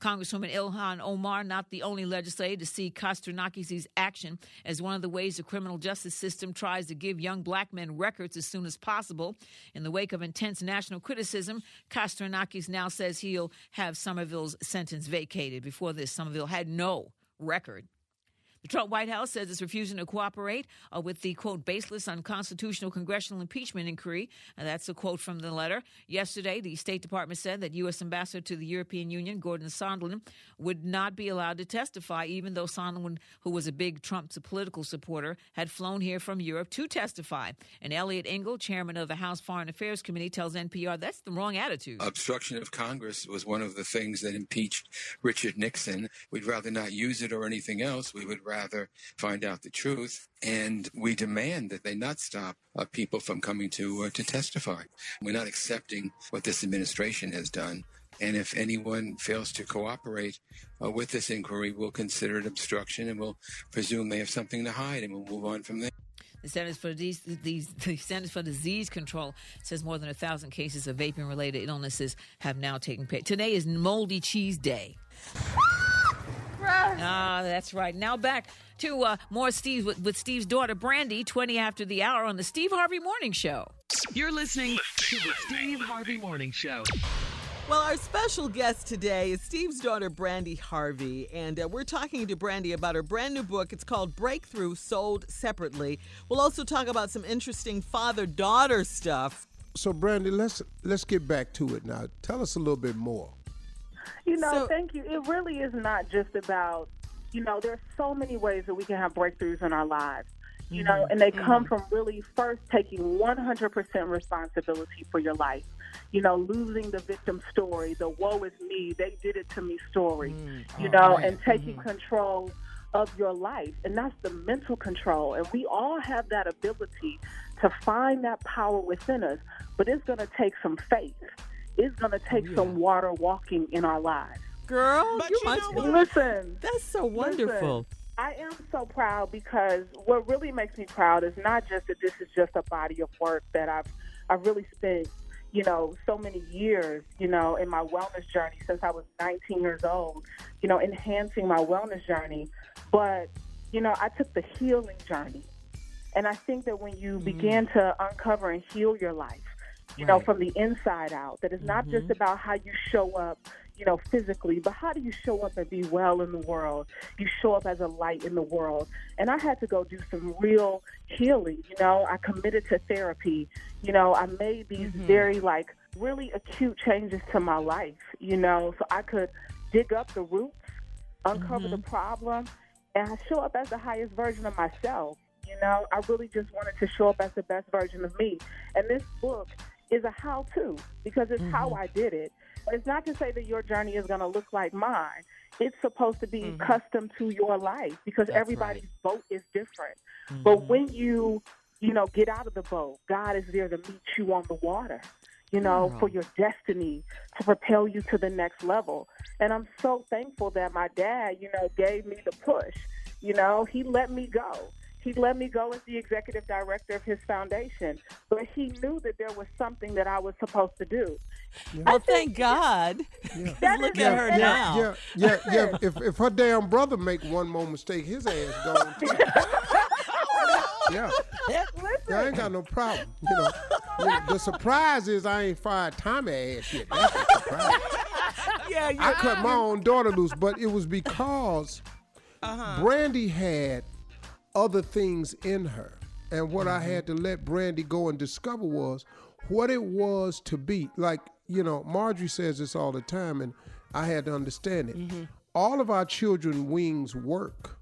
Congresswoman Ilhan Omar, not the only legislator to see Kastrenakes' action as one of the ways the criminal justice system tries to give young black men records as soon as possible. In the wake of intense national criticism, Kastrenakes now says he'll have Somerville's sentence vacated. Before this, Somerville had no record. The Trump White House says it's refusing to cooperate uh, with the quote baseless unconstitutional congressional impeachment inquiry. Uh, that's a quote from the letter. Yesterday, the State Department said that U.S. Ambassador to the European Union, Gordon Sondland, would not be allowed to testify, even though Sondland, who was a big Trump political supporter, had flown here from Europe to testify. And Eliot Engel, chairman of the House Foreign Affairs Committee, tells NPR that's the wrong attitude. Obstruction of Congress was one of the things that impeached Richard Nixon. We'd rather not use it or anything else. We would rather find out the truth. And we demand that they not stop uh, people from coming to uh, to testify. We're not accepting what this administration has done. And if anyone fails to cooperate uh, with this inquiry, we'll consider it obstruction and we'll presume they have something to hide and we'll move on from there. The Centers for Disease, the Centers for Disease Control says more than a thousand cases of vaping-related illnesses have now taken place. Today is Moldy Cheese Day. Ah, that's right. Now back to uh, more Steve with, with Steve's daughter Brandi, twenty after the hour on the Steve Harvey Morning Show. You're listening to the Steve Harvey Morning Show. Well, our special guest today is Steve's daughter, Brandi Harvey, and uh, we're talking to Brandi about her brand new book. It's called Breakthrough, sold separately. We'll also talk about some interesting father-daughter stuff. So, Brandi, let's let's get back to it now. Tell us a little bit more. You know, thank you. It really is not just about, you know, there's so many ways that we can have breakthroughs in our lives. You know, mm-hmm. and they come mm-hmm. from really first taking 100% responsibility for your life. You know, losing the victim story, the woe is me, they did it to me story. Mm. You oh, know, and taking mm-hmm. control of your life. And that's the mental control. And we all have that ability to find that power within us, but it's going to take some faith. It's going to oh, take some water walking in our lives. Girl, But you you must know? Listen. That's so wonderful. Listen, I am so proud because what really makes me proud is not just that this is just a body of work that I've I've really spent, you know, so many years, you know, in my wellness journey since I was 19 years old, you know, enhancing my wellness journey, but you know, I took the healing journey. And I think that when you mm. begin to uncover and heal your life, you know, from the inside out, that it's not just mm-hmm. about how you show up, you know, physically, but how do you show up and be well in the world? You show up as a light in the world. And I had to go do some real healing, you know. I committed to therapy. You know, I made these mm-hmm. very like really acute changes to my life, you know, so I could dig up the roots, uncover the mm-hmm. problem, and I show up as the highest version of myself. You know, I really just wanted to show up as the best version of me. And this book is a how to because it's how mm-hmm. I did it. It's not to say that your journey is going to look like mine. It's supposed to be mm-hmm. custom to your life because That's everybody's boat is different. But mm-hmm. when you, you know, get out of the boat, God is there to meet you on the water, you know, for your destiny, to propel you to the next level. And I'm so thankful that my dad, you know, gave me the push. You know, he let me go. He let me go as the executive director of his foundation, but he knew that there was something that I was supposed to do. Well, thank God. That Look is at her And now. Yeah, yeah, yeah. If if her damn brother make one more mistake, his ass gone. too. (laughs) yeah. Yeah, I ain't got no problem. You know, You the surprise is I ain't fired Tommy ass yet. That's the surprise. (laughs) yeah, I cut my own daughter loose, but it was because uh-huh. Brandi had other things in her. And what I had to let Brandi go and discover was what it was to be. Like, you know, Marjorie says this all the time, and I had to understand it. All of our children wings work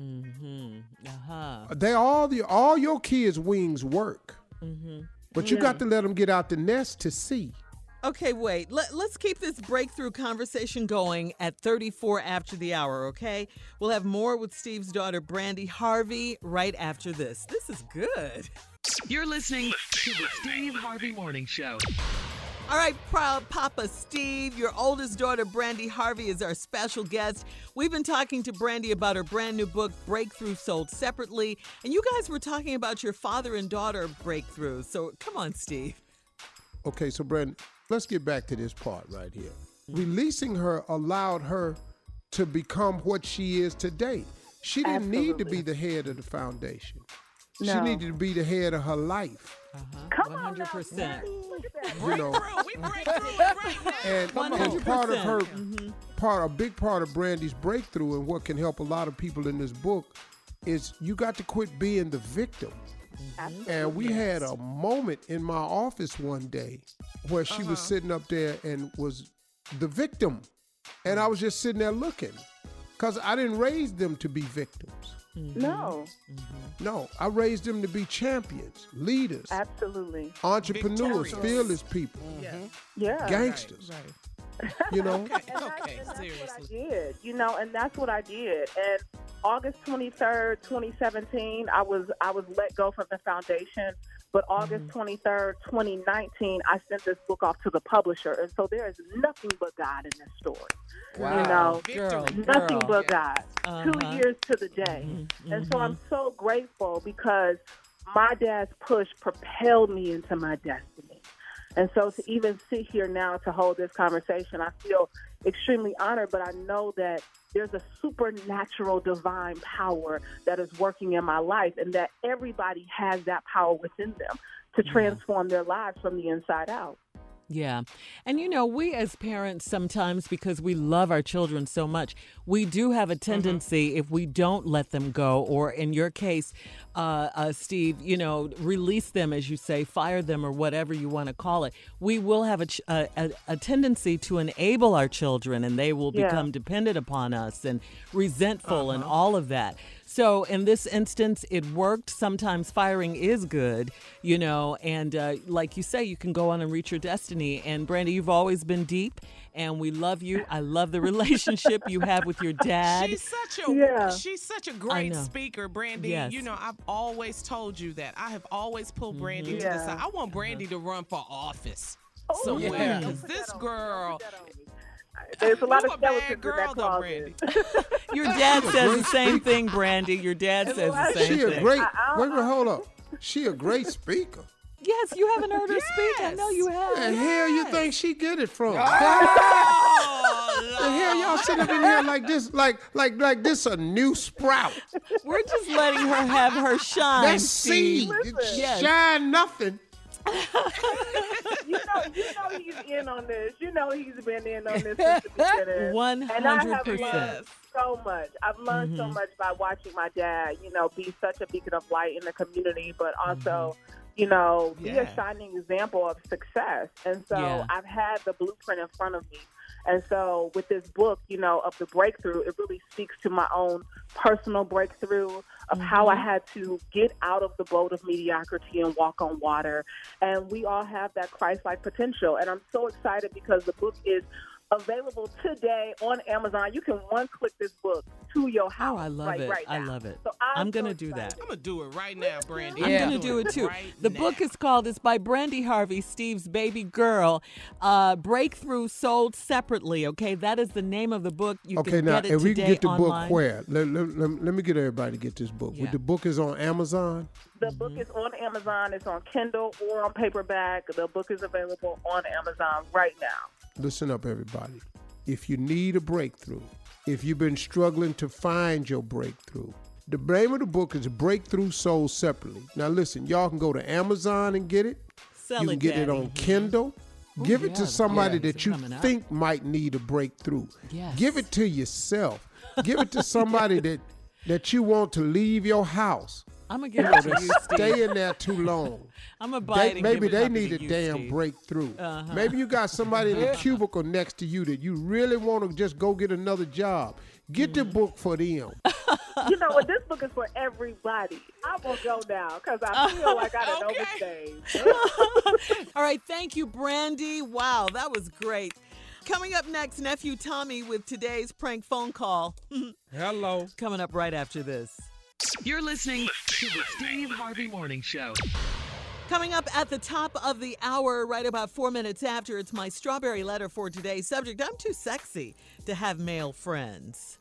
Mm-hmm. Uh-huh. They all the all your kids' wings work, Mm-hmm. but you got to let them get out the nest to see. Okay, wait. Let, let's keep this breakthrough conversation going at 34 after the hour, okay? We'll have more with Steve's daughter, Brandi Harvey, right after this. This is good. You're listening to the Steve Harvey Morning Show. All right, proud Papa Steve, your oldest daughter, Brandi Harvey, is our special guest. We've been talking to Brandi about her brand new book, Breakthrough Sold Separately. And you guys were talking about your father and daughter breakthrough. So come on, Steve. Okay, so Brandon, let's get back to this part right here. Releasing her allowed her to become what she is today. She didn't need to be the head of the foundation. She needed to be the head of her life. Come on, now, 100%. Daddy. Look at that. You know, and, and part of her, part a big part of Brandi's breakthrough and what can help a lot of people in this book is you got to quit being the victim. Mm-hmm. And we had a moment in my office one day where she was uh-huh. sitting up there and was the victim. And I was just sitting there looking because I didn't raise them to be victims. Mm-hmm. No, mm-hmm. No, I raised them to be champions, leaders, absolutely. entrepreneurs, Victorious. fearless people, Yeah. gangsters. You know, (laughs) And that's, and that's what I did, you know, and that's what I did. And August 23rd, 2017, I was I was let go from the foundation. But August mm-hmm. 23rd, 2019, I sent this book off to the publisher. And so there is nothing but God in this story. You know, Girl, nothing girl. but God. Uh-huh. Two years to the day. Mm-hmm. And so mm-hmm. I'm so grateful because my dad's push propelled me into my destiny. And so to even sit here now to hold this conversation, I feel extremely honored, but I know that there's a supernatural divine power that is working in my life and that everybody has that power within them to transform their lives from the inside out. Yeah. And you know, we as parents sometimes, because we love our children so much, we do have a tendency, if we don't let them go, or in your case, uh, uh, Steve, you know, release them, as you say, fire them, or whatever you want to call it, we will have a, ch- a, a, a tendency to enable our children and they will Yeah. become dependent upon us and resentful and all of that. So in this instance, it worked. Sometimes firing is good, you know, and uh, like you say, you can go on and reach your destiny. And Brandi, you've always been deep, and we love you. I love the relationship you have with your dad. She's such a Yeah. she's such a great speaker, Brandi. Yes. You know, I've always told you that. I have always pulled Brandi to the side. I want Brandi to run for office Oh, somewhere yeah. because this girl. There's a lot You of a bad skeletons in girl, that though, closet. (laughs) Your dad says the same thing, Brandi. Your dad says the same she a thing. great. I- I- Wait, wait, hold up. She a great speaker. Yes, you haven't heard her speak. I know you have. The hell you think she get it from? Oh, (laughs) The hell y'all sitting up in here like this, like like like this a new sprout? We're just letting her have her shine. That's Steve. seed. Yes. Shine nothing. (laughs) you know, you know he's in on this. You know he's been in on this since the beginning. One (laughs) And I have hundred percent. so much. I've learned so mm-hmm. much by watching my dad, you know, be such a beacon of light in the community, but mm-hmm. also, you know, be Yeah. a shining example of success. And so Yeah. I've had the blueprint in front of me. And so with this book, you know, of the breakthrough, it really speaks to my own personal breakthrough of how I mm-hmm. had to get out of the boat of mediocrity and walk on water. And we all have that Christ-like potential. And I'm so excited because the book is available today on Amazon. You can one click this book to your house. Oh, I love right, it. Right I love it. So I'm, I'm gonna so do that. I'm gonna do it right now, Brandi. I'm gonna do it too. right the now. book is called "It's by Brandi Harvey, Steve's baby girl." Uh, Breakthrough sold separately. Okay, that is the name of the book. You Okay, can now get it if we can get the online. book where? Let, let, let, let me get everybody to get this book. Yeah. The book is on Amazon. The book is on Amazon. It's on Kindle or on paperback. The book is available on Amazon right now. Listen up, everybody. If you need a breakthrough, if you've been struggling to find your breakthrough, the name of the book is Breakthrough Sold Separately. Now, listen, y'all can go to Amazon and get it. Sell you can it, get it on Kindle. Give it yeah, to somebody that you think might need a breakthrough. Yes. Give it to yourself. Give it to somebody (laughs) that that you want to leave your house. I'm gonna give You it to to you, stay in there too long. I'm gonna buy They- it maybe they need a you, damn Steve. breakthrough. Uh-huh. Maybe you got somebody in the cubicle next to you that you really want to just go get another job. Get the book for them. (laughs) you know what? This book is for everybody. I'm gonna go now because I feel like I done (laughs) overstayed. (laughs) All right, thank you, Brandi. Wow, that was great. Coming up next, nephew Tommy with today's prank phone call. Hello. Coming up right after this. You're listening to the Steve Harvey Morning Show. Coming up at the top of the hour, right about four minutes after, it's my strawberry letter for today's subject. I'm too sexy to have male friends.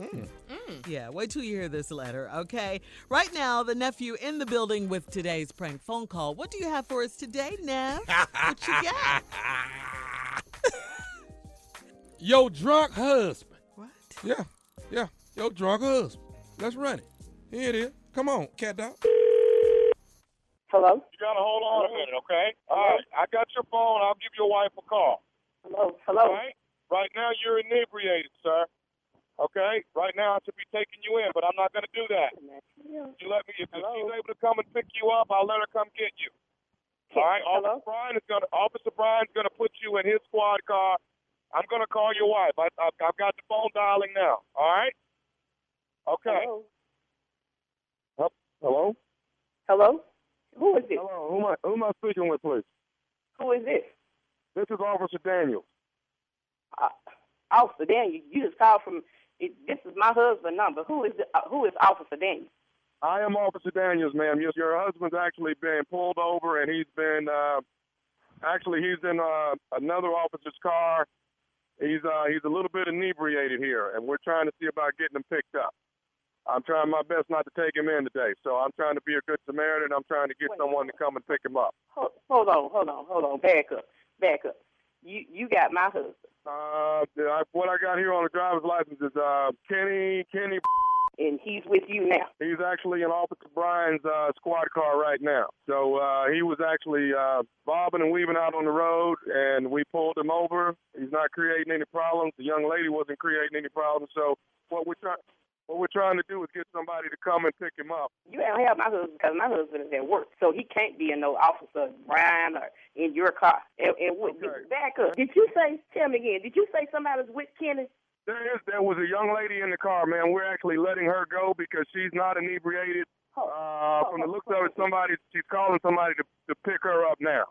Hmm. Hmm. Yeah, wait till you hear this letter, okay? Right now, the nephew in the building with today's prank phone call. What do you have for us today, Nev? What you got? (laughs) Yo, drunk husband. What? Yeah, yeah. Yo, drunk husband. Let's run it. Here it is. Come on, cat dog. Hello. You gotta hold on a minute, okay? All right, I got your phone. I'll give your wife a call. Hello. Hello. All right. Right now you're inebriated, sir. Okay. Right now I should be taking you in, but I'm not gonna do that. You let me. If she's able to come and pick you up, I'll let her come get you. All right. Officer Brian is gonna. Officer Brian's gonna put you in his squad car. I'm gonna call your wife. I, I, I've got the phone dialing now. All right. Okay. Hello. Hello. Hello. Who is this? Hello. Who am I? Who am I speaking with, please? Who is this? This is Officer Daniels. Uh, Officer Daniel. You just called from. It, this is my husband's number. Who is the, uh, who is Officer Daniel? I am Officer Daniels, ma'am. Your, your husband's actually been pulled over, and he's been uh, actually he's in uh, another officer's car. He's uh, he's a little bit inebriated here, and we're trying to see about getting him picked up. I'm trying my best not to take him in today, so I'm trying to be a good Samaritan. I'm trying to get someone to come and pick him up. Hold, hold on. Hold on. Hold on. Back up. Back up. You you got my husband. Uh, I, what I got here on the driver's license is uh, Kenny Kenny. And he's with you now. He's actually in Officer Brian's uh, squad car right now. So uh, he was actually uh, bobbing and weaving out on the road, and we pulled him over. He's not creating any problems. The young lady wasn't creating any problems. So what we're trying what we're trying to do is get somebody to come and pick him up. You don't have my husband because my husband is at work, so he can't be in no officer Brian or in your car. And, and what, back up. Did you say? Tell me again. Did you say somebody was with Kenny? There is there was a young lady in the car, man. We're actually letting her go because she's not inebriated. Uh, from the looks of it, somebody she's calling somebody to to pick her up now.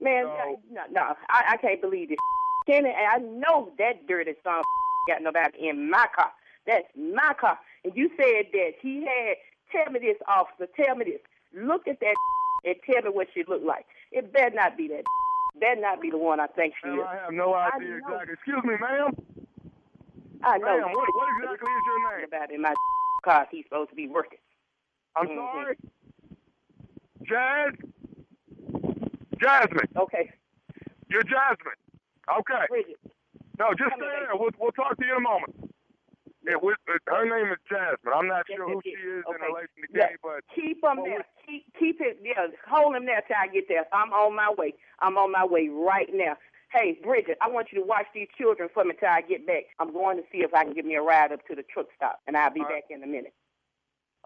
Man, no, no, I, I can't believe this. Kenny, and I know that dirty son (laughs) got nobody in my car. That's my car. And you said that he had. Tell me this, officer. Tell me this. Look at that (laughs) and tell me what she looked like. It better not be that. (laughs) Better not be the one I think she Ma'am, is. I have no idea exactly. Excuse me, ma'am. I know. Ma'am, what, what exactly is your name? About in my (laughs) car, he's supposed to be working. I'm Mhm. sorry. Jazz. Jasmine. Okay. You're Jasmine. Okay. Bridget. No, just stay there. We'll, we'll talk to you in a moment. Yeah, we, uh, her name is Jasmine. I'm not sure who she is in relation to Yeah. Kenny, but Keep him there. Keep keep it. Yeah, hold him there till I get there. I'm on my way. I'm on my way right now. Hey, Bridget, I want you to watch these children for me till I get back. I'm going to see if I can get me a ride up to the truck stop, and I'll be back in a minute.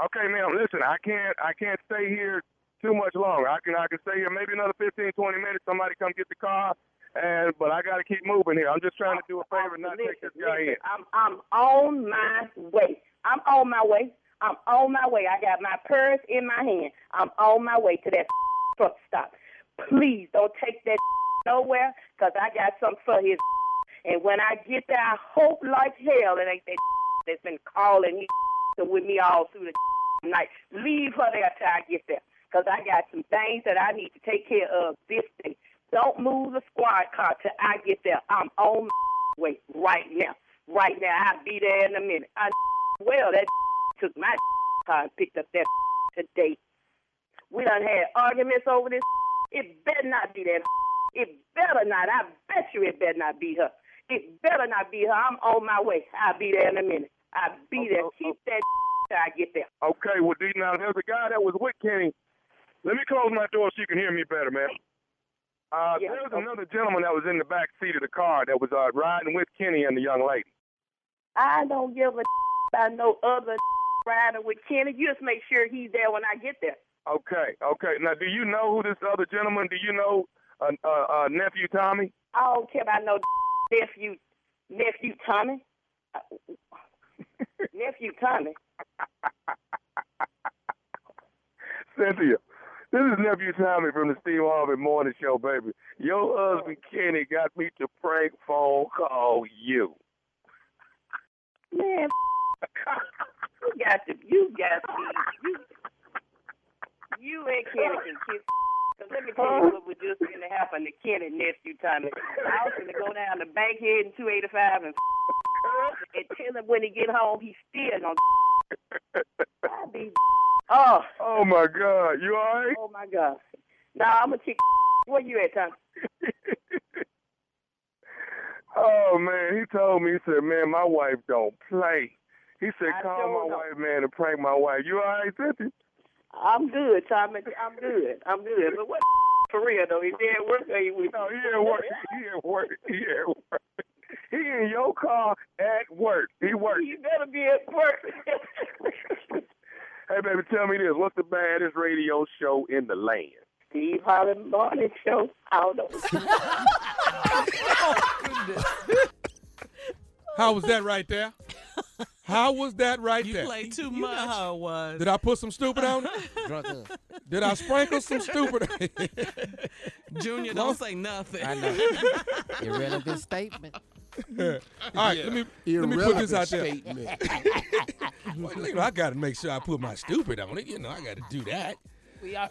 okay, ma'am. Listen, I can't I can't stay here too much longer. I can I can stay here maybe another 15, 20 minutes. Somebody come get the car, and but I got to keep moving here. I'm just trying to do a favor and not take this guy in. I'm I'm on my way. I'm on my way. I'm on my way. I got my purse in my hand. I'm on my way to that (laughs) truck stop. Please don't take that (laughs) nowhere, cause I got something for his. (laughs) And when I get there, I hope like hell it ain't that that's been calling me with me all through the night. Leave her there till I get there, cause I got some things that I need to take care of this day. Don't move the squad car till I get there. I'm on my (laughs) way right now. Right now, I'll be there in a minute. I (laughs) well that (laughs) took my car and picked up that today. We done had arguments over this. It better not be that. It better not. I bet you it better not be her. It better not be her. I'm on my way. I'll be there in a minute. I'll be oh, there. Oh, Keep oh. that till I get there. Okay, well, D, now there's a guy that was with Kenny. Let me close my door so you can hear me better, man. Uh, Yeah, there's okay. another gentleman that was in the back seat of the car that was uh, riding with Kenny and the young lady. I don't give a (laughs) about no other (laughs) riding with Kenny. You just make sure he's there when I get there. Okay, okay. Now, do you know who this other gentleman? Do you know uh, uh, uh, nephew Tommy? I don't care about no (laughs) nephew, nephew Tommy. Nephew Tommy. Cynthia, this is nephew Tommy from the Steve Harvey Morning Show, baby. Your husband Kenny got me to prank phone call you. Man, you got to, you got to, you, you and Kenny can kiss. Cause let me tell you what was just going to happen to Kenny nephew Tommy. I was going to go down to Bankhead in 285 and and tell him when he get home he's still gonna be (laughs) Oh. Oh my God, you all right? Oh my God. Nah, I'm gonna kick. Where you at, Tommy? (laughs) Oh man, he told me, he said, man, my wife don't play. He said, I call don't my know. wife, man, and prank my wife. You all right, Cynthia? I'm good, Tommy. I'm good. I'm good. But what (laughs) for real though? Is he at work or he No, he at work. He at work. He at work. He in your car at work. He working. You better be at work. (laughs) Hey, baby, tell me this. What's the baddest radio show in the land? Steve Harvey Morning Show. I don't know. (laughs) How was that right there? How was that right You there? play too much. how it was. Did I put some stupid on it? Drunk up. Did I sprinkle some stupid? (laughs) Junior, don't say nothing. I know. Irrelevant statement. All right, let me let me put this out there. Well, you know, I got to make sure I put my stupid on it. You know, I got to do that.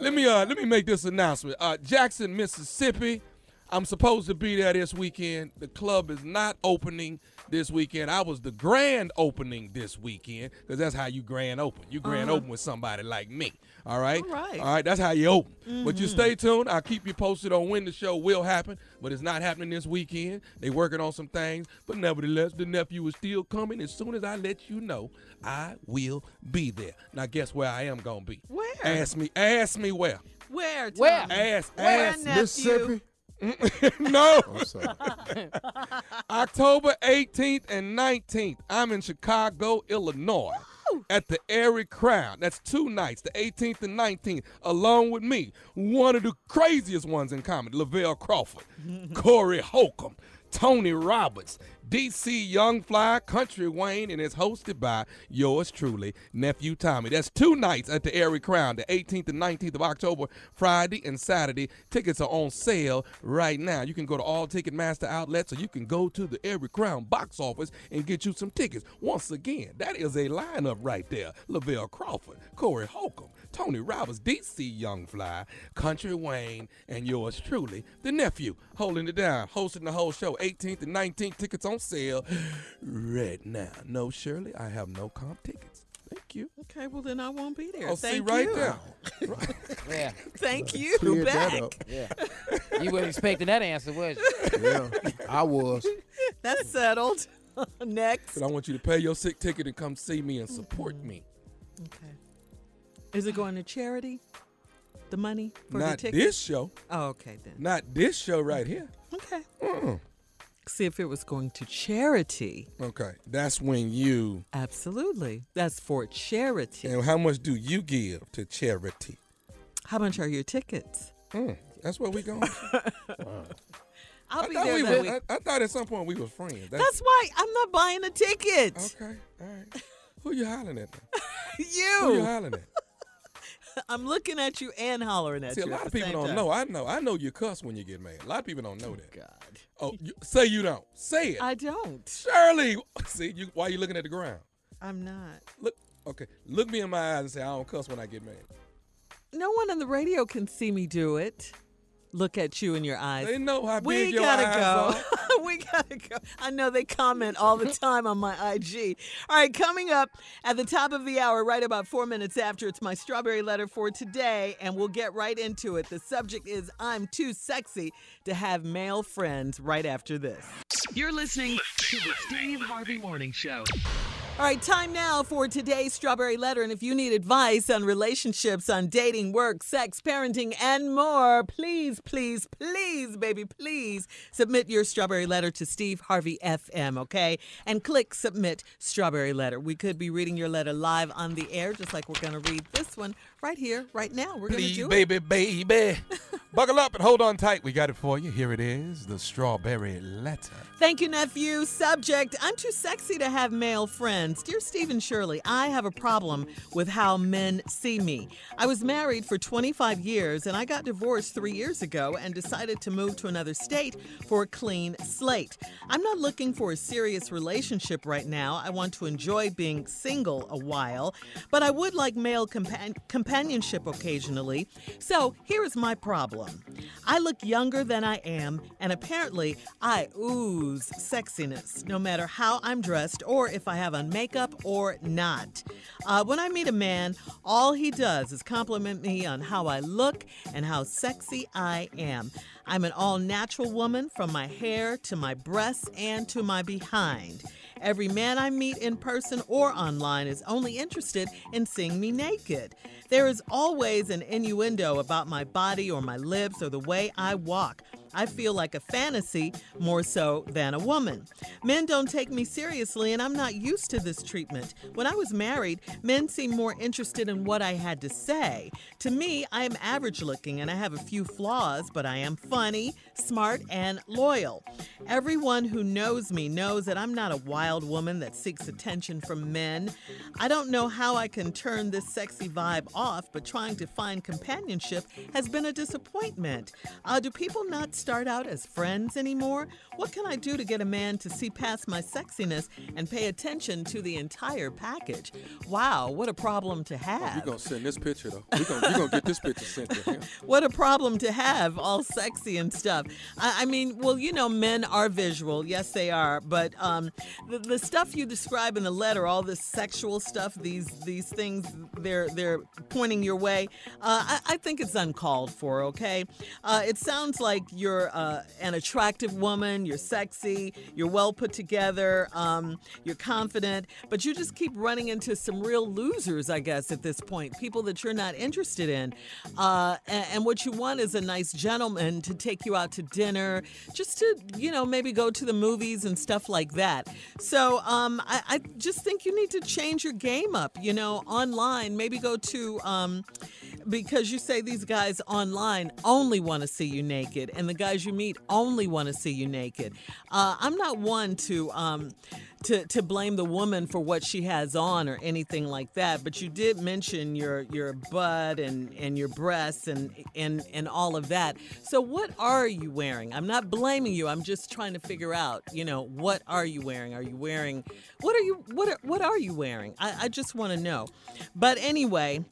Let me uh let me make this announcement. Uh, Jackson, Mississippi. I'm supposed to be there this weekend. The club is not opening this weekend. I was the grand opening this weekend because that's how you grand open. You grand Uh-huh. open with somebody like me. All right. All right. All right. That's how you open. But you Mhm. stay tuned. I'll keep you posted on when the show will happen. But it's not happening this weekend. They working on some things. But nevertheless, the nephew is still coming. As soon as I let you know, I will be there. Now guess where I am gonna be? Where? Ask me. Ask me where. Where? Where? Ask. Where, ask. nephew? Mississippi. (laughs) no. Oh, (laughs) October 18th and 19th, I'm in Chicago, Illinois. At the Arie Crown. That's two nights, the 18th and 19th, along with me. One of the craziest ones in comedy, Lavelle Crawford, (laughs) Corey Holcomb, Tony Roberts, DC Young Fly, Country Wayne, and it's hosted by yours truly, Nephew Tommy. That's two nights at the Arie Crown, the 18th and 19th of October, Friday and Saturday. Tickets are on sale right now. You can go to all Ticketmaster outlets or you can go to the Arie Crown box office and get you some tickets. Once again, that is a lineup right there. Lavelle Crawford, Corey Holcomb, Tony Roberts, DC Young Fly, Country Wayne, and yours truly, the nephew, holding it down, hosting the whole show, 18th and 19th. Tickets on sale right now. No, Shirley, I have no comp tickets. Thank you. Okay, well then I won't be there. Oh, Thank see right you. there. (laughs) Yeah. (laughs) Thank you. Cleared Back. that up. Yeah. You weren't expecting that answer, was you? Yeah, I was. (laughs) That's settled. Next. But I want you to pay your sick ticket and come see me and support me. Okay. Is it going to charity? The money for the Not ticket? this show. Oh, okay then. Not this show right here. Okay. Mm. See if it was going to charity. Okay, that's when you. Absolutely. That's for charity. And how much do you give to charity? How much are your tickets? Mm, that's where we going. (laughs) I'll I be thought there we that was- week. I, I thought at some point we were friends. That's why I'm not buying a ticket. Okay, all right. Who you hollering at? Then? (laughs) You. Who you hollering at? (laughs) I'm looking at you and hollering at you. See, a lot of people don't time. know. I know. I know you cuss when you get mad. A lot of people don't know oh, that. God. Oh, you, say you don't. Say it. I don't. Shirley. (laughs) See, you, why are you looking at the ground? I'm not. Look. Okay. Look me in my eyes and say I don't cuss when I get mad. No one on the radio can see me do it. Look at you in your eyes. They know how we big your gotta eyes go. (laughs) we gotta go. I know they comment all the time on my IG. All right, coming up at the top of the hour, right about four minutes after, it's my strawberry letter for today, and we'll get right into it. The subject is I'm too sexy to have male friends right after this. You're listening to the Steve Harvey Morning Show. All right, time now for today's Strawberry Letter. And if you need advice on relationships, on dating, work, sex, parenting, and more, please, please, please, baby, please submit your Strawberry Letter to Steve Harvey FM, okay? And click Submit Strawberry Letter. We could be reading your letter live on the air, just like we're going to read this one right here, right now. We're going to do it. baby, baby. (laughs) Buckle up and hold on tight. We got it for you. Here it is the strawberry letter. Thank you, nephew. Subject I'm too sexy to have male friends. Dear Stephen Shirley, I have a problem with how men see me. I was married for 25 years and I got divorced three years ago and decided to move to another state for a clean slate. I'm not looking for a serious relationship right now. I want to enjoy being single a while, but I would like male compan- companionship occasionally. So here is my problem I look younger than I am, and apparently I ooze sexiness, no matter how I'm dressed or if I have on makeup or not. Uh, when I meet a man, all he does is compliment me on how I look and how sexy I am. I'm an all natural woman from my hair to my breasts and to my behind. Every man I meet in person or online is only interested in seeing me naked. There is always an innuendo about my body or my lips or the way I walk. I feel like a fantasy more so than a woman. Men don't take me seriously, and I'm not used to this treatment. When I was married, men seemed more interested in what I had to say. To me, I am average looking and I have a few flaws, but I am funny, smart, and loyal. Everyone who knows me knows that I'm not a wild woman that seeks attention from men. I don't know how I can turn this sexy vibe off, but trying to find companionship has been a disappointment. Uh, do people not start out as friends anymore? What can I do to get a man to see past my sexiness and pay attention to the entire package? Wow, what a problem to have. We're going to send this picture, though. We're going to get this picture sent to him. (laughs) What a problem to have, all sexy and stuff. I, I mean, well, you know, men are visual. Yes, they are. But um, the, the stuff you describe in the letter, all this sexual stuff, these these things, they're they're pointing your way. Uh, I, I think it's uncalled for. Okay, uh, it sounds like you're uh, an attractive woman. You're sexy. You're well put together. Um, you're confident, but you just keep running into some real losers, I guess, at this point. People that you're not interested in. Uh, and, and what you want is a nice gentleman to take you out to dinner, just to, you know, maybe go to the movies and stuff like that. So um, I, I just think you need to change your game up, you know, online. Maybe go to, um, because you say these guys online only want to see you naked, and the guys you meet only want to see you naked. Uh, I'm not one to. Um, to, to blame the woman for what she has on or anything like that, but you did mention your your butt and, and your breasts and, and and all of that. So what are you wearing? I'm not blaming you. I'm just trying to figure out, you know, what are you wearing? Are you wearing what are you what are, what are you wearing? I, I just want to know. But anyway,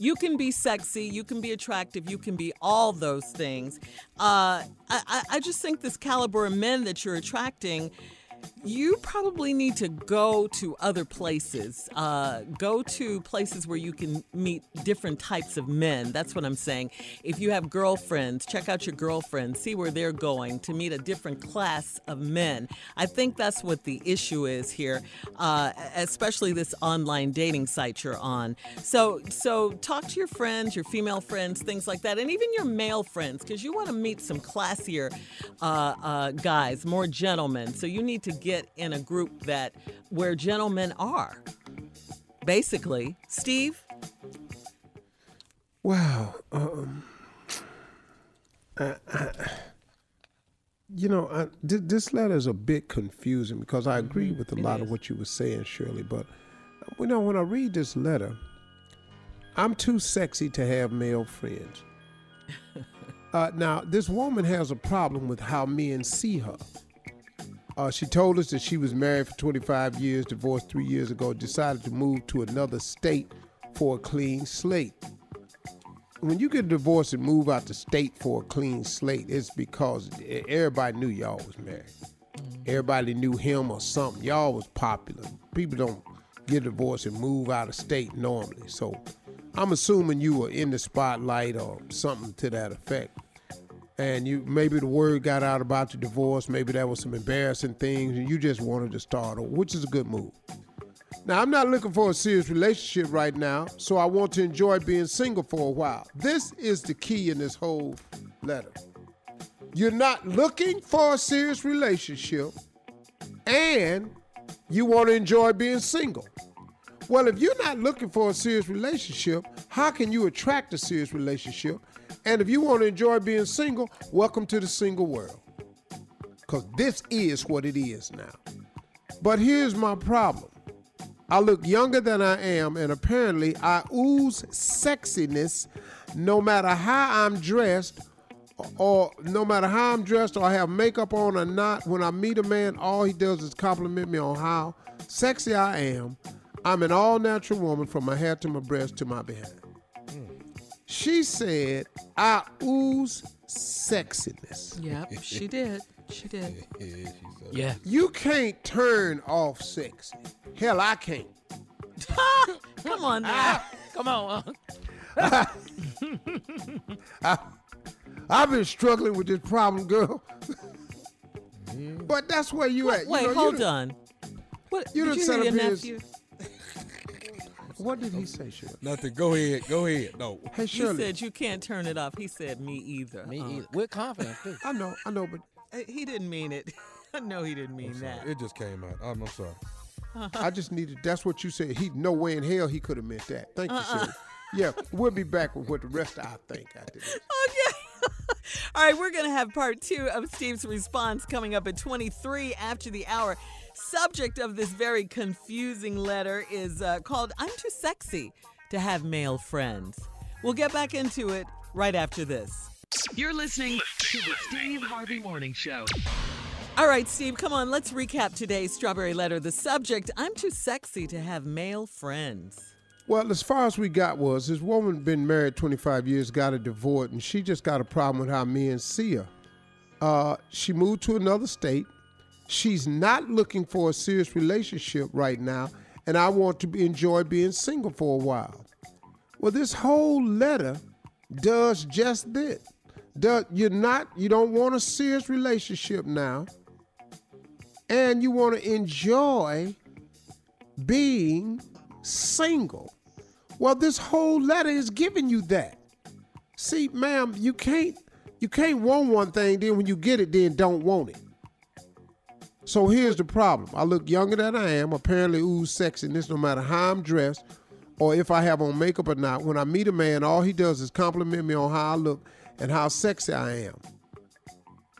you can be sexy, you can be attractive, you can be all those things. Uh, I, I just think this caliber of men that you're attracting you probably need to go to other places. Uh, go to places where you can meet different types of men. That's what I'm saying. If you have girlfriends, check out your girlfriends, see where they're going to meet a different class of men. I think that's what the issue is here, uh, especially this online dating site you're on. So, so talk to your friends, your female friends, things like that, and even your male friends, because you want to meet some classier uh, uh, guys, more gentlemen. So you need to get in a group that where gentlemen are. Basically, Steve. Wow. Um, I, I, you know, I, th- this letter is a bit confusing because I agree with a lot of what you were saying, Shirley. But you know, when I read this letter, I'm too sexy to have male friends. (laughs) uh, now, this woman has a problem with how men see her. Uh, she told us that she was married for 25 years, divorced three years ago, decided to move to another state for a clean slate. When you get divorced and move out the state for a clean slate, it's because everybody knew y'all was married. Everybody knew him or something. Y'all was popular. People don't get divorced and move out of state normally. So I'm assuming you were in the spotlight or something to that effect and you maybe the word got out about the divorce, maybe there was some embarrassing things, and you just wanted to start which is a good move. Now, I'm not looking for a serious relationship right now, so I want to enjoy being single for a while. This is the key in this whole letter. You're not looking for a serious relationship, and you want to enjoy being single. Well, if you're not looking for a serious relationship, how can you attract a serious relationship? And if you want to enjoy being single, welcome to the single world. Because this is what it is now. But here's my problem I look younger than I am, and apparently I ooze sexiness no matter how I'm dressed. Or no matter how I'm dressed or I have makeup on or not, when I meet a man, all he does is compliment me on how sexy I am. I'm an all natural woman from my hair to my breast to my behind. She said, I ooze sexiness. Yep, she did. She did. (laughs) Yeah. You can't turn off sexy. Hell, I can't. (laughs) Come on now. Ah. Come on. I, (laughs) ah. ah. I've been struggling with this problem, girl. but that's where you at. You Wait, know, you hold done- on. What You did done you set hear up your his- nephew? What did he say, Shirley? Nothing. Go ahead. Go ahead. No. Hey, Shirley. He said you can't turn it off. He said me either. Me Uh, either. With confidence, too. I know, I know, but uh, He didn't mean it. (laughs) I know he didn't mean that. It just came out. I'm, I'm sorry. I just needed. That's what you said. He no way in hell he could have meant that. Thank you, Uh-uh. Shirley. Yeah, we'll be back with what the rest of I think after this. Okay. (laughs) All right, we're going to have part two of Steve's response coming up at 23 after the hour. Subject of this very confusing letter is uh, called I'm Too Sexy to Have Male Friends. We'll get back into it right after this. You're listening to the Steve Harvey Morning Show. All right, Steve, come on, let's recap today's Strawberry Letter. The subject I'm too sexy to have male friends. Well, as far as we got was this woman been married 25 years, got a divorce, and she just got a problem with how men see her. Uh, she moved to another state. She's not looking for a serious relationship right now, and I want to be, enjoy being single for a while. Well, this whole letter does just that. Does, you're not, you don't want a serious relationship now, and you want to enjoy being single. Well, this whole letter is giving you that. See, ma'am, you can't you can't want one thing, then when you get it, then don't want it. So here's the problem. I look younger than I am, apparently ooze sexiness no matter how I'm dressed or if I have on makeup or not. When I meet a man, all he does is compliment me on how I look and how sexy I am.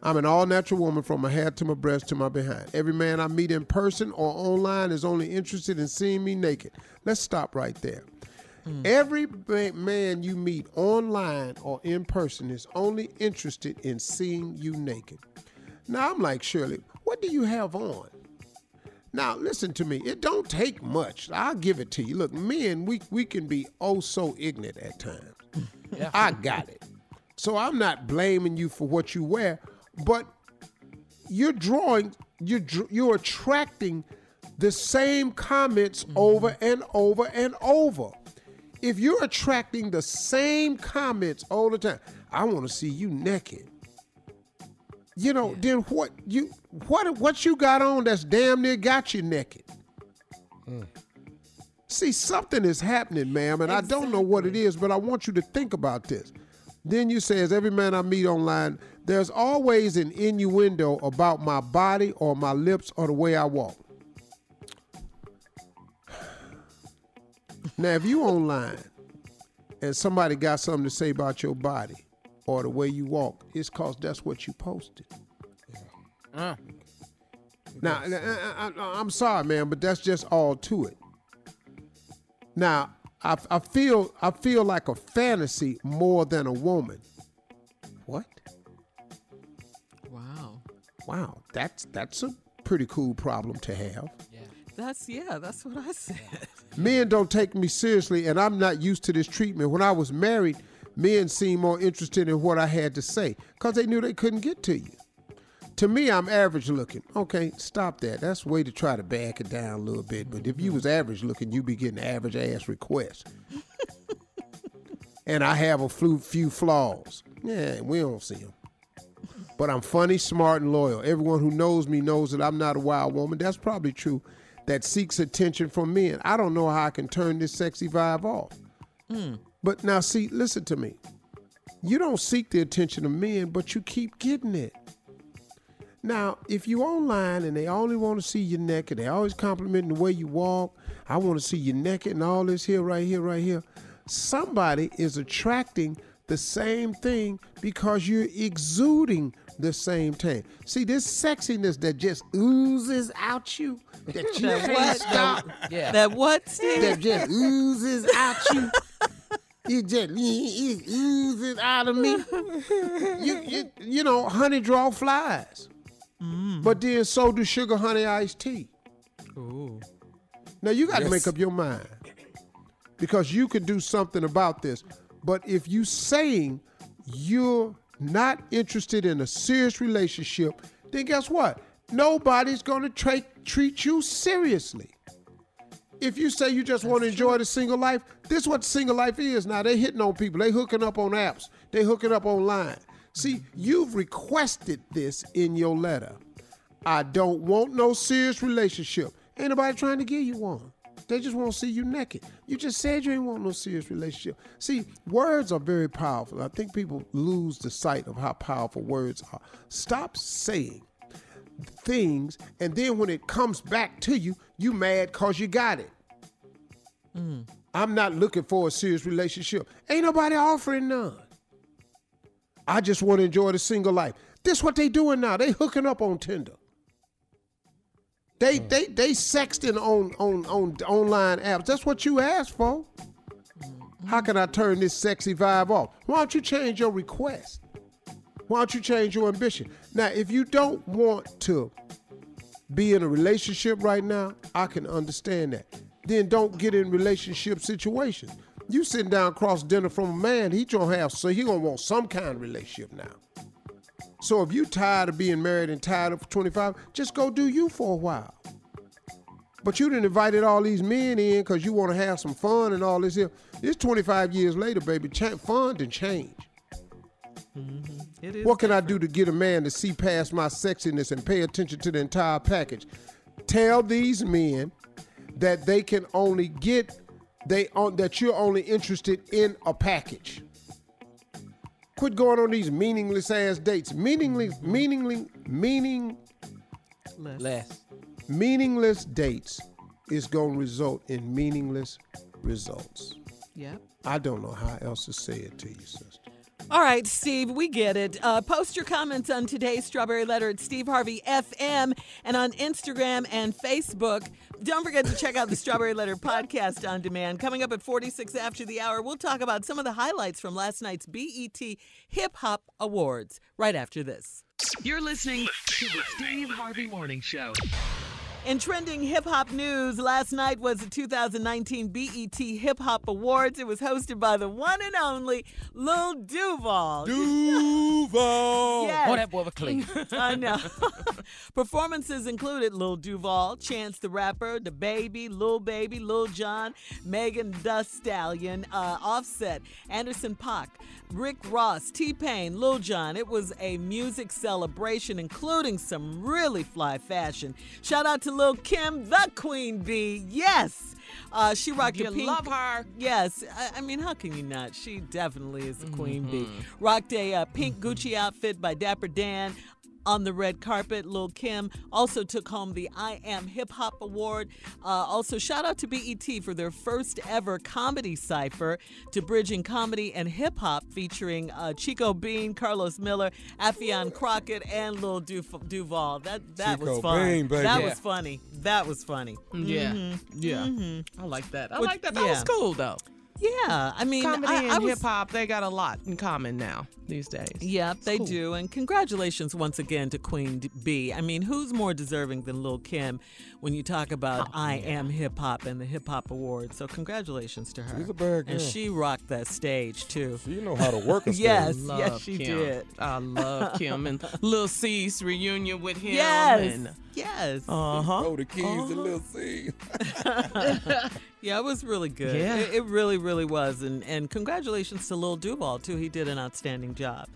I'm an all natural woman from my hair to my breast to my behind. Every man I meet in person or online is only interested in seeing me naked. Let's stop right there. Hmm. Every man you meet online or in person is only interested in seeing you naked. Now I'm like, Shirley, what do you have on? Now listen to me. It don't take much. I'll give it to you. Look, men, we we can be oh so ignorant at times. Yeah. I got it. So I'm not blaming you for what you wear, but you're drawing, you're you're attracting the same comments mm-hmm. over and over and over. If you're attracting the same comments all the time, I want to see you naked. You know, then what you what what you got on that's damn near got you naked? Mm. See, something is happening, ma'am, and I don't know what it is, but I want you to think about this. Then you say, as every man I meet online, there's always an innuendo about my body or my lips or the way I walk. Now, if you online and somebody got something to say about your body or the way you walk, it's cause that's what you posted. Uh. Now, I, I, am sorry, man, but that's just all to it. Now, I, I feel I feel like a fantasy more than a woman. What? Wow. Wow, that's that's a pretty cool problem to have. That's, yeah, that's what I said. Men don't take me seriously, and I'm not used to this treatment. When I was married, men seemed more interested in what I had to say because they knew they couldn't get to you. To me, I'm average looking. Okay, stop that. That's way to try to back it down a little bit. But if you was average looking, you'd be getting average ass requests. and I have a few, few flaws. Yeah, we don't see them. But I'm funny, smart, and loyal. Everyone who knows me knows that I'm not a wild woman. That's probably true. That seeks attention from men. I don't know how I can turn this sexy vibe off. Hmm. But now, see, listen to me. You don't seek the attention of men, but you keep getting it. Now, if you online and they only want to see you naked, they always complimenting the way you walk. I want to see you naked and all this here, right here, right here. Somebody is attracting the same thing because you're exuding the same thing. See, this sexiness that just oozes out you, that (laughs) you That can't stop. Yeah. That what, Steve? That just oozes out you. It just ooze it oozes out of me. You, you, you know, honey draw flies. Mm. But then so do sugar honey iced tea. Ooh. Now you got to Yes. make up your mind because you can do something about this. But if you saying you're not interested in a serious relationship, then guess what? Nobody's going to tra- treat you seriously. If you say you just want to enjoy the single life, this is what single life is now. They hitting on people. They hooking up on apps. They hooking up online. See, you've requested this in your letter. I don't want no serious relationship. Ain't nobody trying to give you one. They just want to see you naked. You just said you ain't want no serious relationship. See, words are very powerful. I think people lose the sight of how powerful words are. Stop saying things, and then when it comes back to you, you mad cause you got it. Hmm. I'm not looking for a serious relationship. Ain't nobody offering none. I just want to enjoy the single life. This what they doing now. They hooking up on Tinder. They hmm. they they sexting on on on online apps. That's what you asked for. Hmm. How can I turn this sexy vibe off? Why don't you change your request? Why don't you change your ambition? Now, if you don't want to be in a relationship right now, I can understand that. Then don't get in relationship situations. You sitting down across dinner from a man, he gonna have so he gonna want some kind of relationship now. So if you tired of being married and tired of 25, just go do you for a while. But you didn't invited all these men in because you want to have some fun and all this here. It's 25 years later, baby. Cha- fun done change. Mm-hmm. It is What can I do to get a man to see past my sexiness and pay attention to the entire package? Tell these men that they can only get they on that you're only interested in a package. Quit going on these meaningless ass dates. Meaningless, mm-hmm. meaningless, meaning, Less. meaningless dates is going to result in meaningless results. Yep. I don't know how else to say it to you, sister. All right, Steve, we get it. Uh, post your comments on today's Strawberry Letter at Steve Harvey FM and on Instagram and Facebook. Don't forget to check out the Strawberry Letter podcast on demand. Coming up at 46 after the hour, we'll talk about some of the highlights from last night's BET Hip Hop Awards right after this. You're listening to the Steve Harvey Morning Show. In trending hip hop news, last night was the 2019 BET Hip Hop Awards. It was hosted by the one and only Lil Duval. Duval. (laughs) Yes. Oh, that boy was clean. (laughs) I know. (laughs) Performances included Lil Duval, Chance the Rapper, The Baby, Lil Baby, Lil Jon, Megan Thee Stallion, uh, Offset, Anderson Paak, Rick Ross, T Pain, Lil Jon. It was a music celebration, including some really fly fashion. Shout out to Lil Kim, the Queen Bee. Yes. Uh, she rocked You a pink. love her. Yes, I, I mean, how can you not? She definitely is the queen bee. Mm-hmm. Rocked a uh, pink Gucci outfit by Dapper Dan. On the red carpet, Lil Kim also took home the I Am Hip Hop Award. Uh, also, shout out to BET for their first ever comedy cipher to bridging comedy and hip hop, featuring uh, Chico Bean, Carlos Miller, Affion Crockett, and Lil Du- Duval. That that Chico was fun. Bean, baby. That Yeah. was funny. That was funny. Yeah. Mhm. Yeah. Mhm. I like that. I Which- like that. That was cool though. Yeah, I mean, comedy I, I and was- hip hop, they got a lot in common now these days. Yep, they cool. do. And congratulations once again to Queen D- B. I mean, who's more deserving than Lil Kim when you talk about Oh, I Am Hip Hop and the Hip Hop Awards? So congratulations to her. She's a bad And she rocked that stage too. You know how to work a stage. yes, yes, she Kim. did. I love (laughs) Kim and Lil Cease's reunion with him. Yes, And, yes. uh huh. Oh, the keys to Lil C. (laughs) (laughs) Yeah, it was really good. Yeah. It, it really, really was. And and congratulations to Lil Duval too. He did an outstanding job.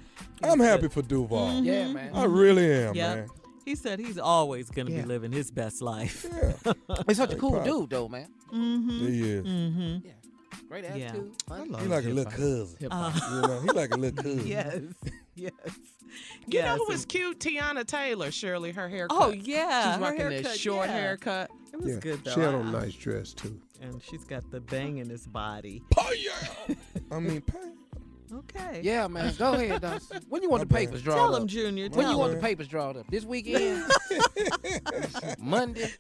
He I'm was happy good. for Duval. Yeah, man. I really am, Yep. man. He said he's always going to Yeah. be living his best life. Yeah. (laughs) He's such a cool Pop. dude, though, man. Mm-hmm. He is. Mm-hmm. Great Yeah. attitude. funny. He like a little cousin. Hip-hop. You know, he like a little (laughs) cousin. Yes. Yes. You yes. know who and- was cute? Teyana Taylor, Shirley, her haircut. Oh yeah, She's her rocking haircut, this short yeah. haircut. It was Yeah, good though. she had I- on a I- nice dress too. And she's got the bang in his body. I mean, pay. Okay. Yeah, man. Go ahead, Dawson. (laughs) When you want the papers drawn Tell up? him, Junior. When you tell want him. the papers drawn up? This weekend? (laughs) Monday?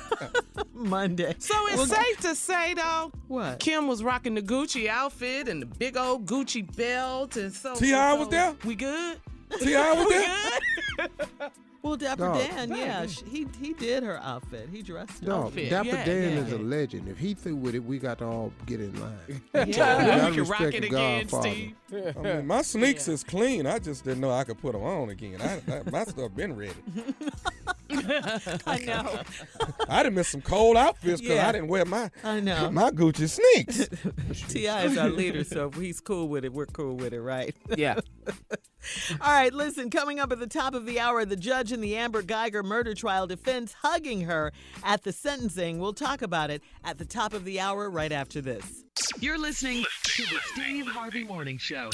(laughs) Monday. So it's Well, safe to say though, What? Kim was rocking the Gucci outfit and the big old Gucci belt, and so T.I. was there? We good? T.I. was we there? Good? Well, Dapper Dog. Dan, yeah, sh- he he did her outfit. He dressed her. No, Outfit, Dapper yeah, Dan yeah. is a legend. If he threw with it, we got to all get in line. Yeah, We (laughs) gotta we can rock it again, Godfather. Steve. I mean, my sneaks is clean. I just didn't know I could put them on again. I, I, my stuff been ready. (laughs) (laughs) I know. (laughs) I done missed some cold outfits because Yeah. I didn't wear my I know. my Gucci sneaks. (laughs) T.I. is our leader, so if he's cool with it, we're cool with it, right? Yeah. All right, listen, coming up at the top of the hour, the judge in the Amber Guyger murder trial defends hugging her at the sentencing. We'll talk about it at the top of the hour right after this. You're listening to the Steve Harvey Morning Show.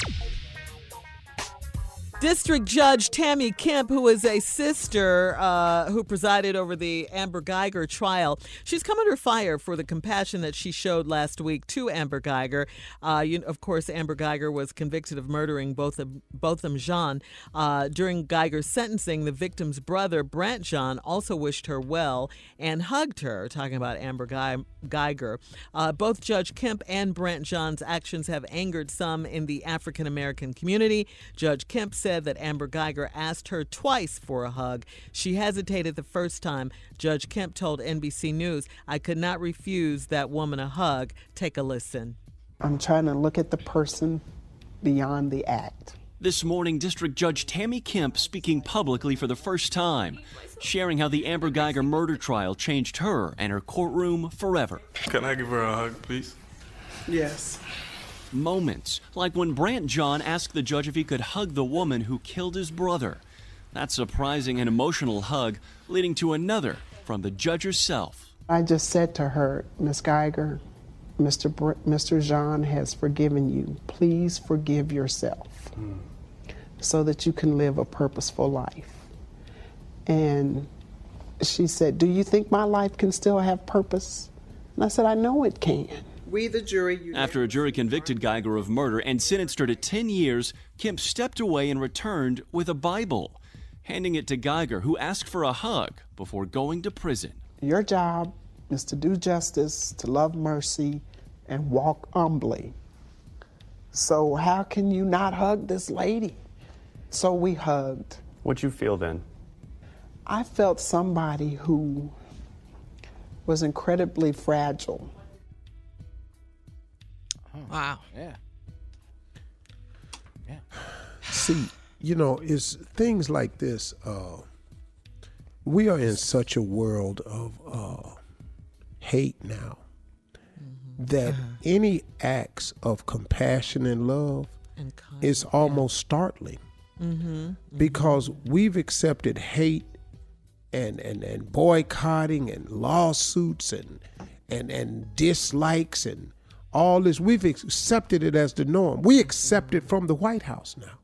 District Judge Tammy Kemp, who is a sister uh, who presided over the Amber Guyger trial, she's come under fire for the compassion that she showed last week to Amber Guyger. Uh, you, of course, Amber Guyger was convicted of murdering both of Botham Jean. Uh, during Guyger's sentencing, the victim's brother, Brandt Jean, also wished her well and hugged her, talking about Amber Guyger. Uh, both Judge Kemp and Brandt Jean's actions have angered some in the African American community. Judge Kemp said that Amber Guyger asked her twice for a hug. She hesitated the first time. Judge Kemp told NBC News, I could not refuse that woman a hug. Take a listen. I'm trying to look at the person beyond the act. This morning, District Judge Tammy Kemp speaking publicly for the first time, sharing how the Amber Guyger murder trial changed her and her courtroom forever. Can I give her a hug, please? Yes. Moments like when Brandt Jean asked the judge if he could hug the woman who killed his brother. That surprising and emotional hug leading to another from the judge herself. I just said to her, Miss Guyger, Mr. Br- Mr. Jean has forgiven you. Please forgive yourself so that you can live a purposeful life. And she said, Do you think my life can still have purpose? And I said, I know it can. We, the jury, After a jury convicted Guyger of murder and sentenced her to 10 years, Kemp stepped away and returned with a Bible, handing it to Guyger, who asked for a hug before going to prison. Your job is to do justice, to love mercy, and walk humbly. So, how can you not hug this lady? So, we hugged. What'd you feel then? I felt somebody who was incredibly fragile. Wow. Yeah. Yeah. (sighs) See, you know, it's things like this. Uh, we are in such a world of uh, hate now that any acts of compassion and love And is almost startling Mm-hmm. because we've accepted hate and, and, and boycotting and lawsuits and, and, and dislikes and all this. We've accepted it as the norm. We accept it from the White House now.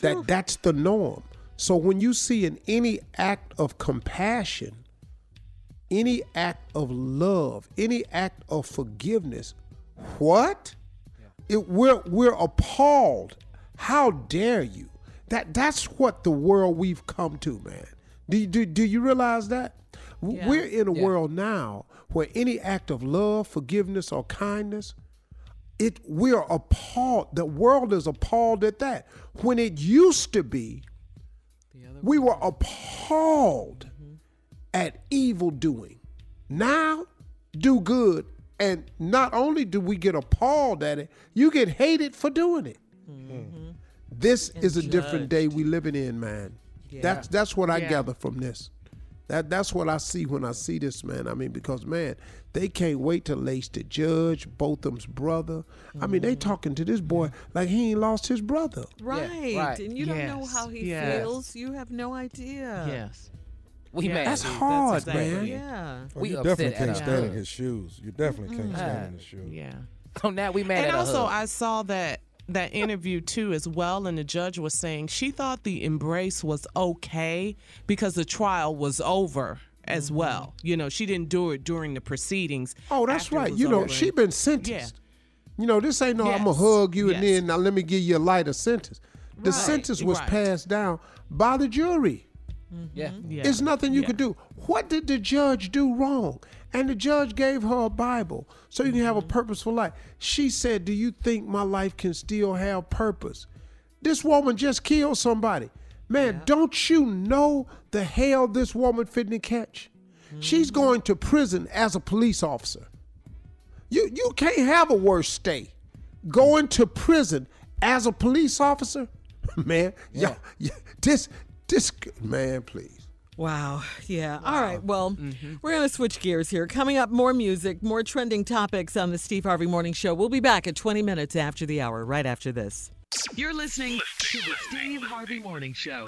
That that's the norm. So when you see in any act of compassion, any act of love, any act of forgiveness, what? It, we're we're appalled. How dare you? That that's what the world we've come to, man. Do you, do, do you realize that? Yeah. We're in a Yeah. world now where any act of love, forgiveness, or kindness, it we're appalled. The world is appalled at that. When it used to be, we were appalled at evil doing. Now, do good, and not only do we get appalled at it, you get hated for doing it. This is a different day we living in, man. That's that's what I Yeah. gather from this. That that's what I see when I see this, man. I mean, because man, they can't wait to lace the judge, Botham's brother. I mean, they mm-hmm. talking to this boy like he ain't lost his brother. Right. right. And you don't know how he yes. feels. You have no idea. Yes. We Yeah. mad. That's at you. hard, exactly- man. Yeah. Oh, We you definitely can't stand in his shoes. You definitely can't stand in his shoes. Yeah. (laughs) So now we mad and at a also, hug. I saw that that interview too as well, and the judge was saying she thought the embrace was okay because the trial was over as Mm-hmm. well. You know, she didn't do it during the proceedings. Oh, that's right. You know, over. she been sentenced. You know, this ain't no I'm gonna hug you and then now let me give you a lighter sentence. The Right, sentence was right. passed down by the jury. Yeah. Yeah. It's nothing you Yeah. could do. What did the judge do wrong? And the judge gave her a Bible so you can have a mm-hmm. purposeful life. She said, Do you think my life can still have purpose? This woman just killed somebody. Man, don't you know the hell this woman fitting to catch? She's mm-hmm. going to prison as a police officer. You you can't have a worse stay. Going to prison as a police officer? (laughs) Man, yeah. yeah this this man, please. Wow. Yeah. All right. Well, mm-hmm. we're going to switch gears here. Coming up, more music, more trending topics on the Steve Harvey Morning Show. We'll be back at 20 minutes after the hour, right after this. You're listening to the Steve Harvey Morning Show.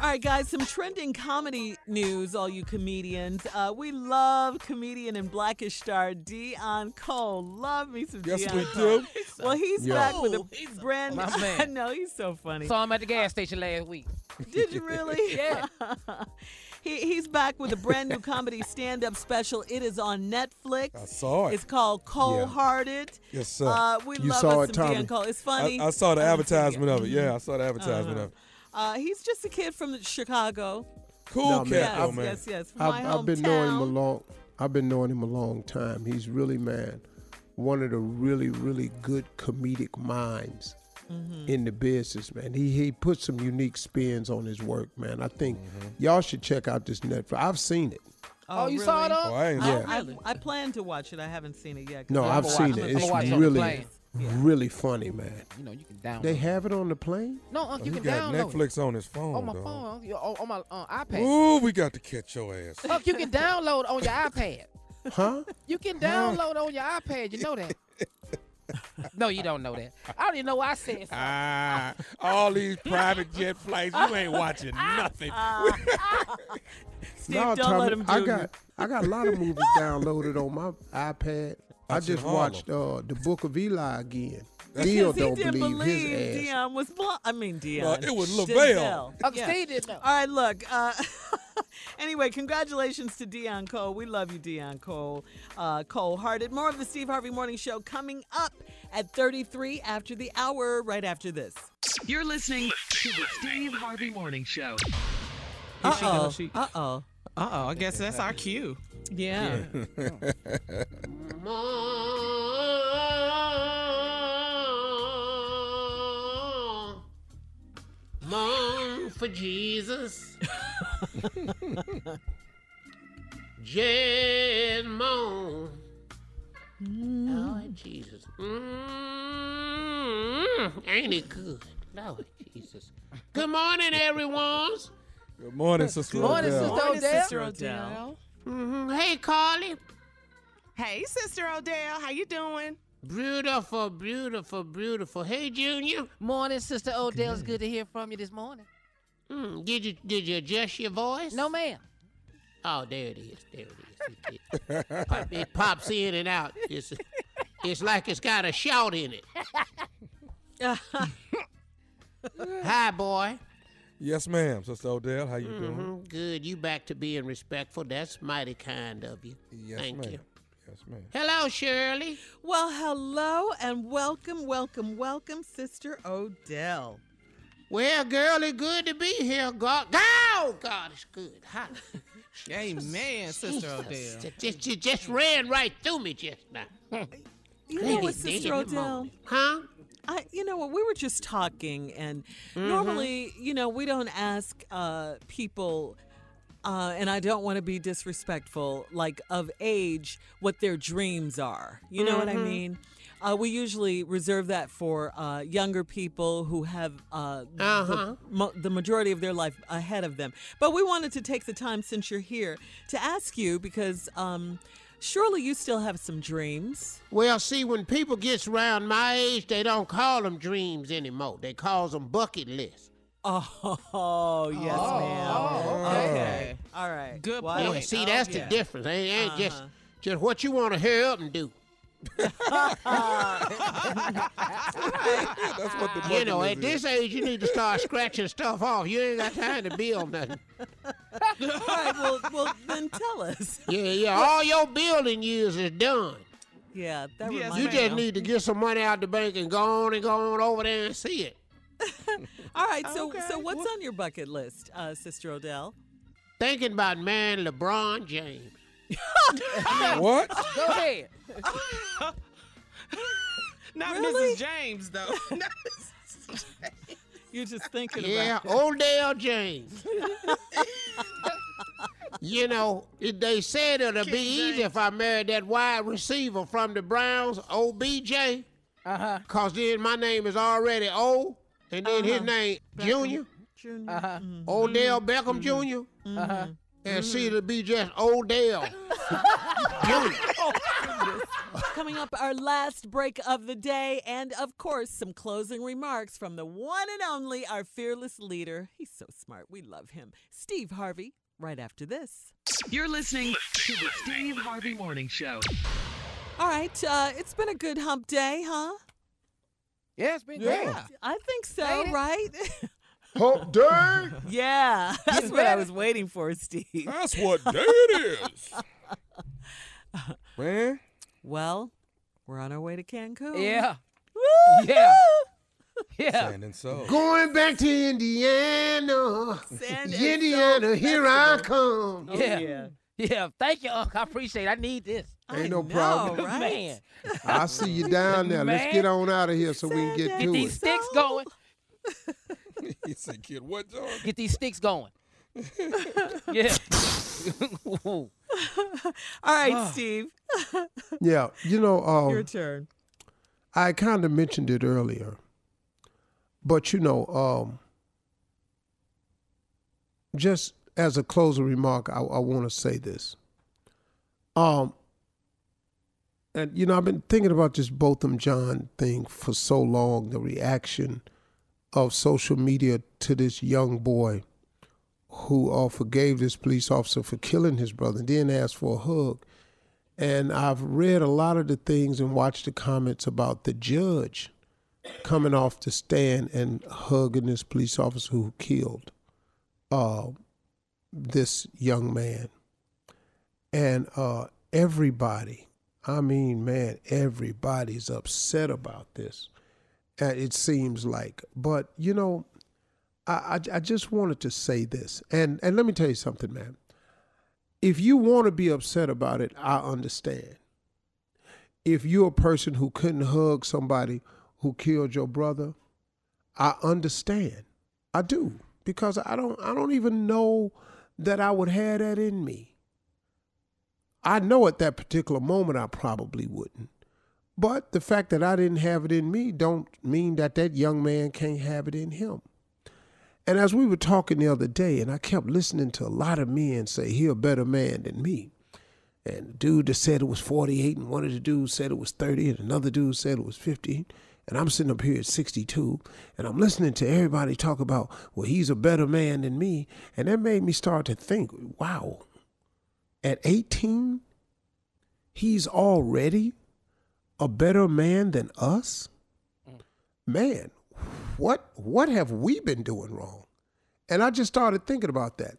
All right, guys, some trending comedy news, all you comedians. Uh, we love comedian and blackish star Deon Cole. Love me some Yes, Deon we Cole. do. Well, he's Yeah. back with a Oh, he's a- brand my (laughs) I man. know, he's so funny. Saw him at the gas station last week. Did you really? (laughs) Yeah. (laughs) he, he's back with a brand new comedy stand up special. It is on Netflix. I saw it. It's called Cole Yeah. Hearted. Yes, sir. Uh, we You love saw us it, some Deon Cole. It's funny. I, I saw the I it advertisement of it. Yeah, I saw the advertisement Uh-huh. of it. Uh, he's just a kid from Chicago. Cool No, cat, man, though, yes, man. yes, yes. From I've, I've been knowing him a long. I've been knowing him a long time. He's really man, one of the really really good comedic minds Mm-hmm. in the business, man. He he puts some unique spins on his work, man. I think Mm-hmm. y'all should check out this Netflix. I've seen it. Oh, you saw it really? on? Oh, I ain't Yeah. I, Really? I plan to watch it. I haven't seen it yet. No, I'm I've seen watch it. It's watch it really plane. really funny, man. You know, you can download. They have it on the plane. no, Unc, Oh, you he can got download it. Netflix on his phone, on my dog. phone, on, on my uh, iPad. Ooh, we got to catch your ass. Unc, you can download on your iPad. (laughs) Huh? You can download on your iPad. You know that? (laughs) no, you don't know that. I don't even know why I said so. Ah, all these private jet flights, you ain't watching (laughs) nothing. Steve, no, don't Tommy, let him do I got you. I got a lot of movies downloaded on my iPad. I Watching just watched uh, the Book of Eli again. (laughs) Still Because he don't didn't believe, believe his ass. Deon was blind. I mean, Deon. Well, it was Denzel. Lavelle. Uncle Steve didn't know. All right, look. Uh, (laughs) anyway, congratulations to Deon Cole. We love you, Deon Cole. Uh, Cole Hearted. More of the Steve Harvey Morning Show coming up at 33 after the hour, right after this. You're listening to the Steve Harvey Morning Show. Uh-oh. Uh-oh. Uh-oh, I guess that's our cue. Yeah. (laughs) Moan, moan for Jesus. Just moan. Lord Jesus. Mm, ain't it good? Lord Jesus. Good morning, everyone. Good morning, Sister Morning, Odell. Sister Morning, Odell. Sister Odell. hmm Hey, Carly. Hey, Sister Odell, how you doing? Beautiful, beautiful, beautiful. Hey, Junior. Morning, Sister Odell. It's good to hear from you this morning. Mm, did you did you adjust your voice? No, ma'am. Oh, there it is. There it is. It, it- pop- it pops in and out. It's it's like it's got a shout in it. (laughs) Hi, boy. Yes, ma'am, Sister Odell. How you doing? Mhm, Good. You back to being respectful. That's mighty kind of you. Yes, Thank ma'am. you. Yes, ma'am. Hello, Shirley. Well, hello and welcome, welcome, welcome, Sister Odell. Well, girl, it's good to be here. God, oh, God, it's good. Hi. (laughs) Amen, Sister Odell. Jesus, just, it just ran right through me just now. You know what, Sister Odell? Huh? I, you know what? We were just talking, and Mm-hmm. normally, you know, we don't ask uh, people, uh, and I don't want to be disrespectful, like of age, what their dreams are. You know what I Mhm. mean? Uh, we usually reserve that for uh, younger people who have uh, Uh-huh. the, mo- the majority of their life ahead of them. But we wanted to take the time, since you're here, to ask you because um, surely you still have some dreams. Well, see, when people gets around my age, they don't call them dreams anymore. They calls them bucket lists. Oh, yes, ma'am. Oh, okay. All right. Good Well, Yeah, point. see, oh, that's yeah. the difference. Ain't, ain't just Uh-huh. just what you want to hurry up and do. (laughs) That's what the You know, at is. this age, you need to start scratching stuff off. You ain't got time to build nothing. All right. Well, well, then tell us. Yeah, yeah. All your building years is done. Yeah, that Yes, You just need to get some money out the bank and go on and go on over there and see it. All right, so so what's on your bucket list, uh, Sister Odell? Thinking about man LeBron James. (laughs) What? Go ahead. (laughs) Not Really? Mrs. James though. (laughs) You're just thinking Yeah, about it. Odell James. you know, they said it'll be easy if I married that wide receiver from the Browns, OBJ. Uh-huh. Cause then my name is already O, and then his Uh-huh. name Junior, Junior. Uh-huh. Odell Beckham Jr. Uh-huh. And see it'll be just Odell (laughs) Junior. (laughs) Coming up, our last break of the day, and of course, some closing remarks from the one and only, our fearless leader. He's so smart. We love him. Steve Harvey, right after this. You're listening to the Steve Harvey Morning Show. All right, uh, it's been a good hump day, huh? Yeah, it's been Yeah. great. I think so, Ain't it? right? (laughs) Hump day. (laughs) yeah, (laughs) that's what I was waiting for, Steve. That's what day it is. Where? Well, we're on our way to Cancun. Yeah. Woo! Yeah. Yeah. Sand and soul. Going back to Indiana. Sand and Indiana, Soul here I come. Oh, Yeah. yeah. Yeah. Thank you, Unc. I appreciate it. I need this. Ain't no know, problem. right? Man. (laughs) I'll see you down there. Let's get on out of here so we can get Sand to Get it. these sticks going. (laughs) he said, kid, what, John? Get these sticks going. (laughs) yeah. All right, Ah. Steve. Yeah, you know, um, Your turn. I kind of mentioned it earlier, but you know, um, just as a closing remark, I, I want to say this. Um, and you know, I've been thinking about this Botham Jean thing for so long. The reaction of social media to this young boy who uh, forgave this police officer for killing his brother and then asked for a hug. And I've read a lot of the things and watched the comments about the judge coming off the stand and hugging this police officer who killed uh, this young man. And uh, everybody, I mean, man, everybody's upset about this. And it seems like, but you know, I, I, I just wanted to say this, and and let me tell you something, man if you want to be upset about it, I understand. If you're a person who couldn't hug somebody who killed your brother, I understand. I do because I don't I don't even know that I would have that in me. I know at that particular moment I probably wouldn't. But the fact that I didn't have it in me don't mean that that young man can't have it in him. And as we were talking the other day, and I kept listening to a lot of men say, he a better man than me. And the dude that said it was 48, and one of the dudes said it was 30, and another dude said it was 50. And I'm sitting up here at 62, and I'm listening to everybody talk about, well, he's a better man than me. And that made me start to think, wow, at 18, he's already a better man than us? Man, what what have we been doing wrong? And I just started thinking about that.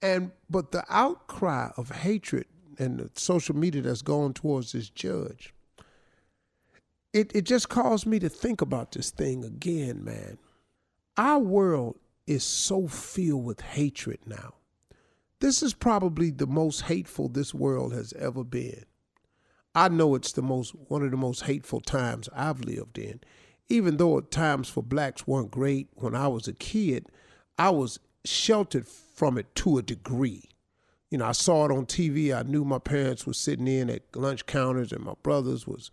And but the outcry of hatred and the social media that's going towards this judge, it, it just caused me to think about this thing again, man. Our world is so filled with hatred now. This is probably the most hateful this world has ever been. I know it's the most one of the most hateful times I've lived in. Even though times for blacks weren't great when I was a kid, I was sheltered from it to a degree. You know, I saw it on TV. I knew my parents were sitting in at lunch counters and my brothers was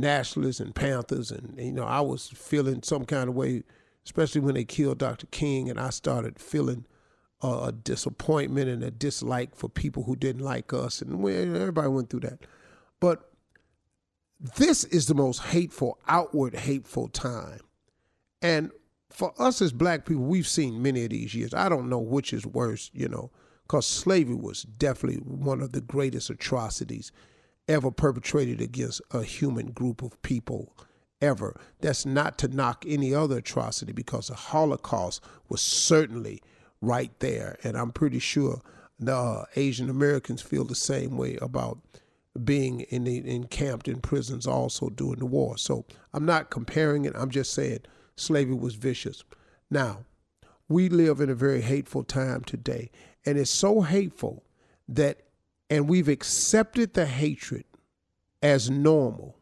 nationalists and Panthers and you know, I was feeling some kind of way, especially when they killed Dr. King and I started feeling a disappointment and a dislike for people who didn't like us and we, everybody went through that. But this is the most hateful, outward hateful time. And for us as black people, we've seen many of these years. I don't know which is worse, you know, because slavery was definitely one of the greatest atrocities ever perpetrated against a human group of people ever. That's not to knock any other atrocity because the Holocaust was certainly right there. And I'm pretty sure the uh, Asian Americans feel the same way about being in the, encamped in prisons also during the war. So I'm not comparing it. I'm just saying slavery was vicious. Now, we live in a very hateful time today, and it's so hateful that, and we've accepted the hatred as normal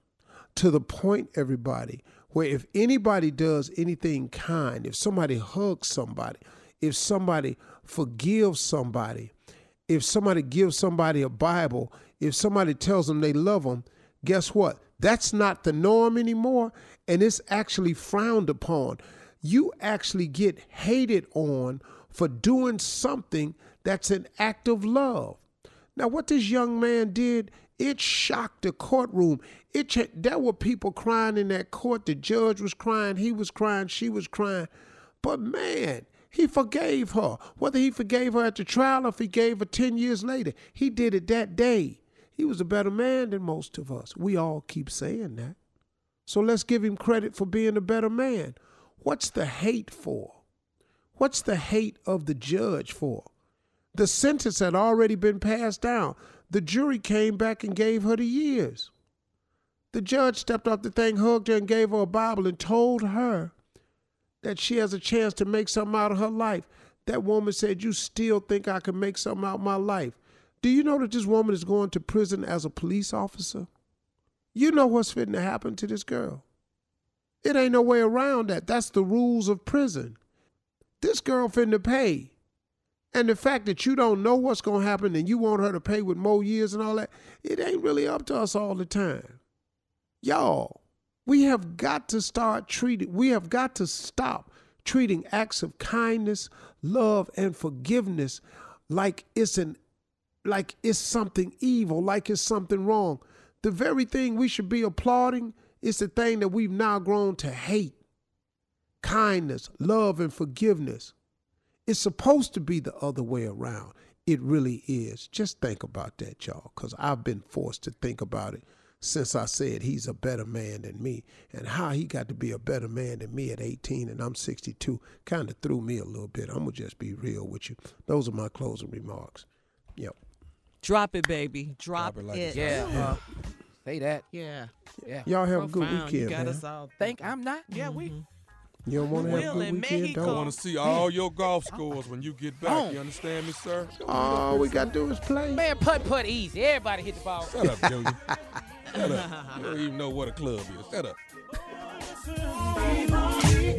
to the point, everybody, where if anybody does anything kind, if somebody hugs somebody, if somebody forgives somebody, if somebody gives somebody a Bible, if somebody tells them they love them, guess what? That's not the norm anymore, and it's actually frowned upon. You actually get hated on for doing something that's an act of love. Now, what this young man did, it shocked the courtroom. It there were people crying in that court. The judge was crying, he was crying, she was crying. But man, he forgave her. Whether he forgave her at the trial or if he gave her 10 years later, he did it that day. He was a better man than most of us. We all keep saying that. So let's give him credit for being a better man. What's the hate for? What's the hate of the judge for? The sentence had already been passed down. The jury came back and gave her the years. The judge stepped off the thing, hugged her, and gave her a Bible and told her that she has a chance to make something out of her life. That woman said, You still think I can make something out of my life? Do you know that this woman is going to prison as a police officer? You know what's fitting to happen to this girl. It ain't no way around that. That's the rules of prison. This girl finna pay. And the fact that you don't know what's going to happen and you want her to pay with more years and all that, it ain't really up to us all the time. Y'all, we have got to start treating, we have got to stop treating acts of kindness, love, and forgiveness like it's an like it's something evil, like it's something wrong. The very thing we should be applauding is the thing that we've now grown to hate. Kindness, love, and forgiveness. It's supposed to be the other way around. It really is. Just think about that, y'all, because I've been forced to think about it since I said he's a better man than me. And how he got to be a better man than me at 18 and I'm 62 kind of threw me a little bit. I'm going to just be real with you. Those are my closing remarks. Yep. Drop it, baby. Drop, it like it. it's hot. Yeah. Uh, say that. Yeah. Yeah. Y'all have a good Profound. You weekend, got man. us all Think I'm not? Yeah, we. You don't want to have a good weekend, I don't want to see all your golf scores when you get back. Oh. You understand me, sir? All we got to do is play. Man, putt putt easy. Everybody hit the ball. Shut up, Junior. (laughs) Shut up. You don't even know what a club is. Shut up. (laughs)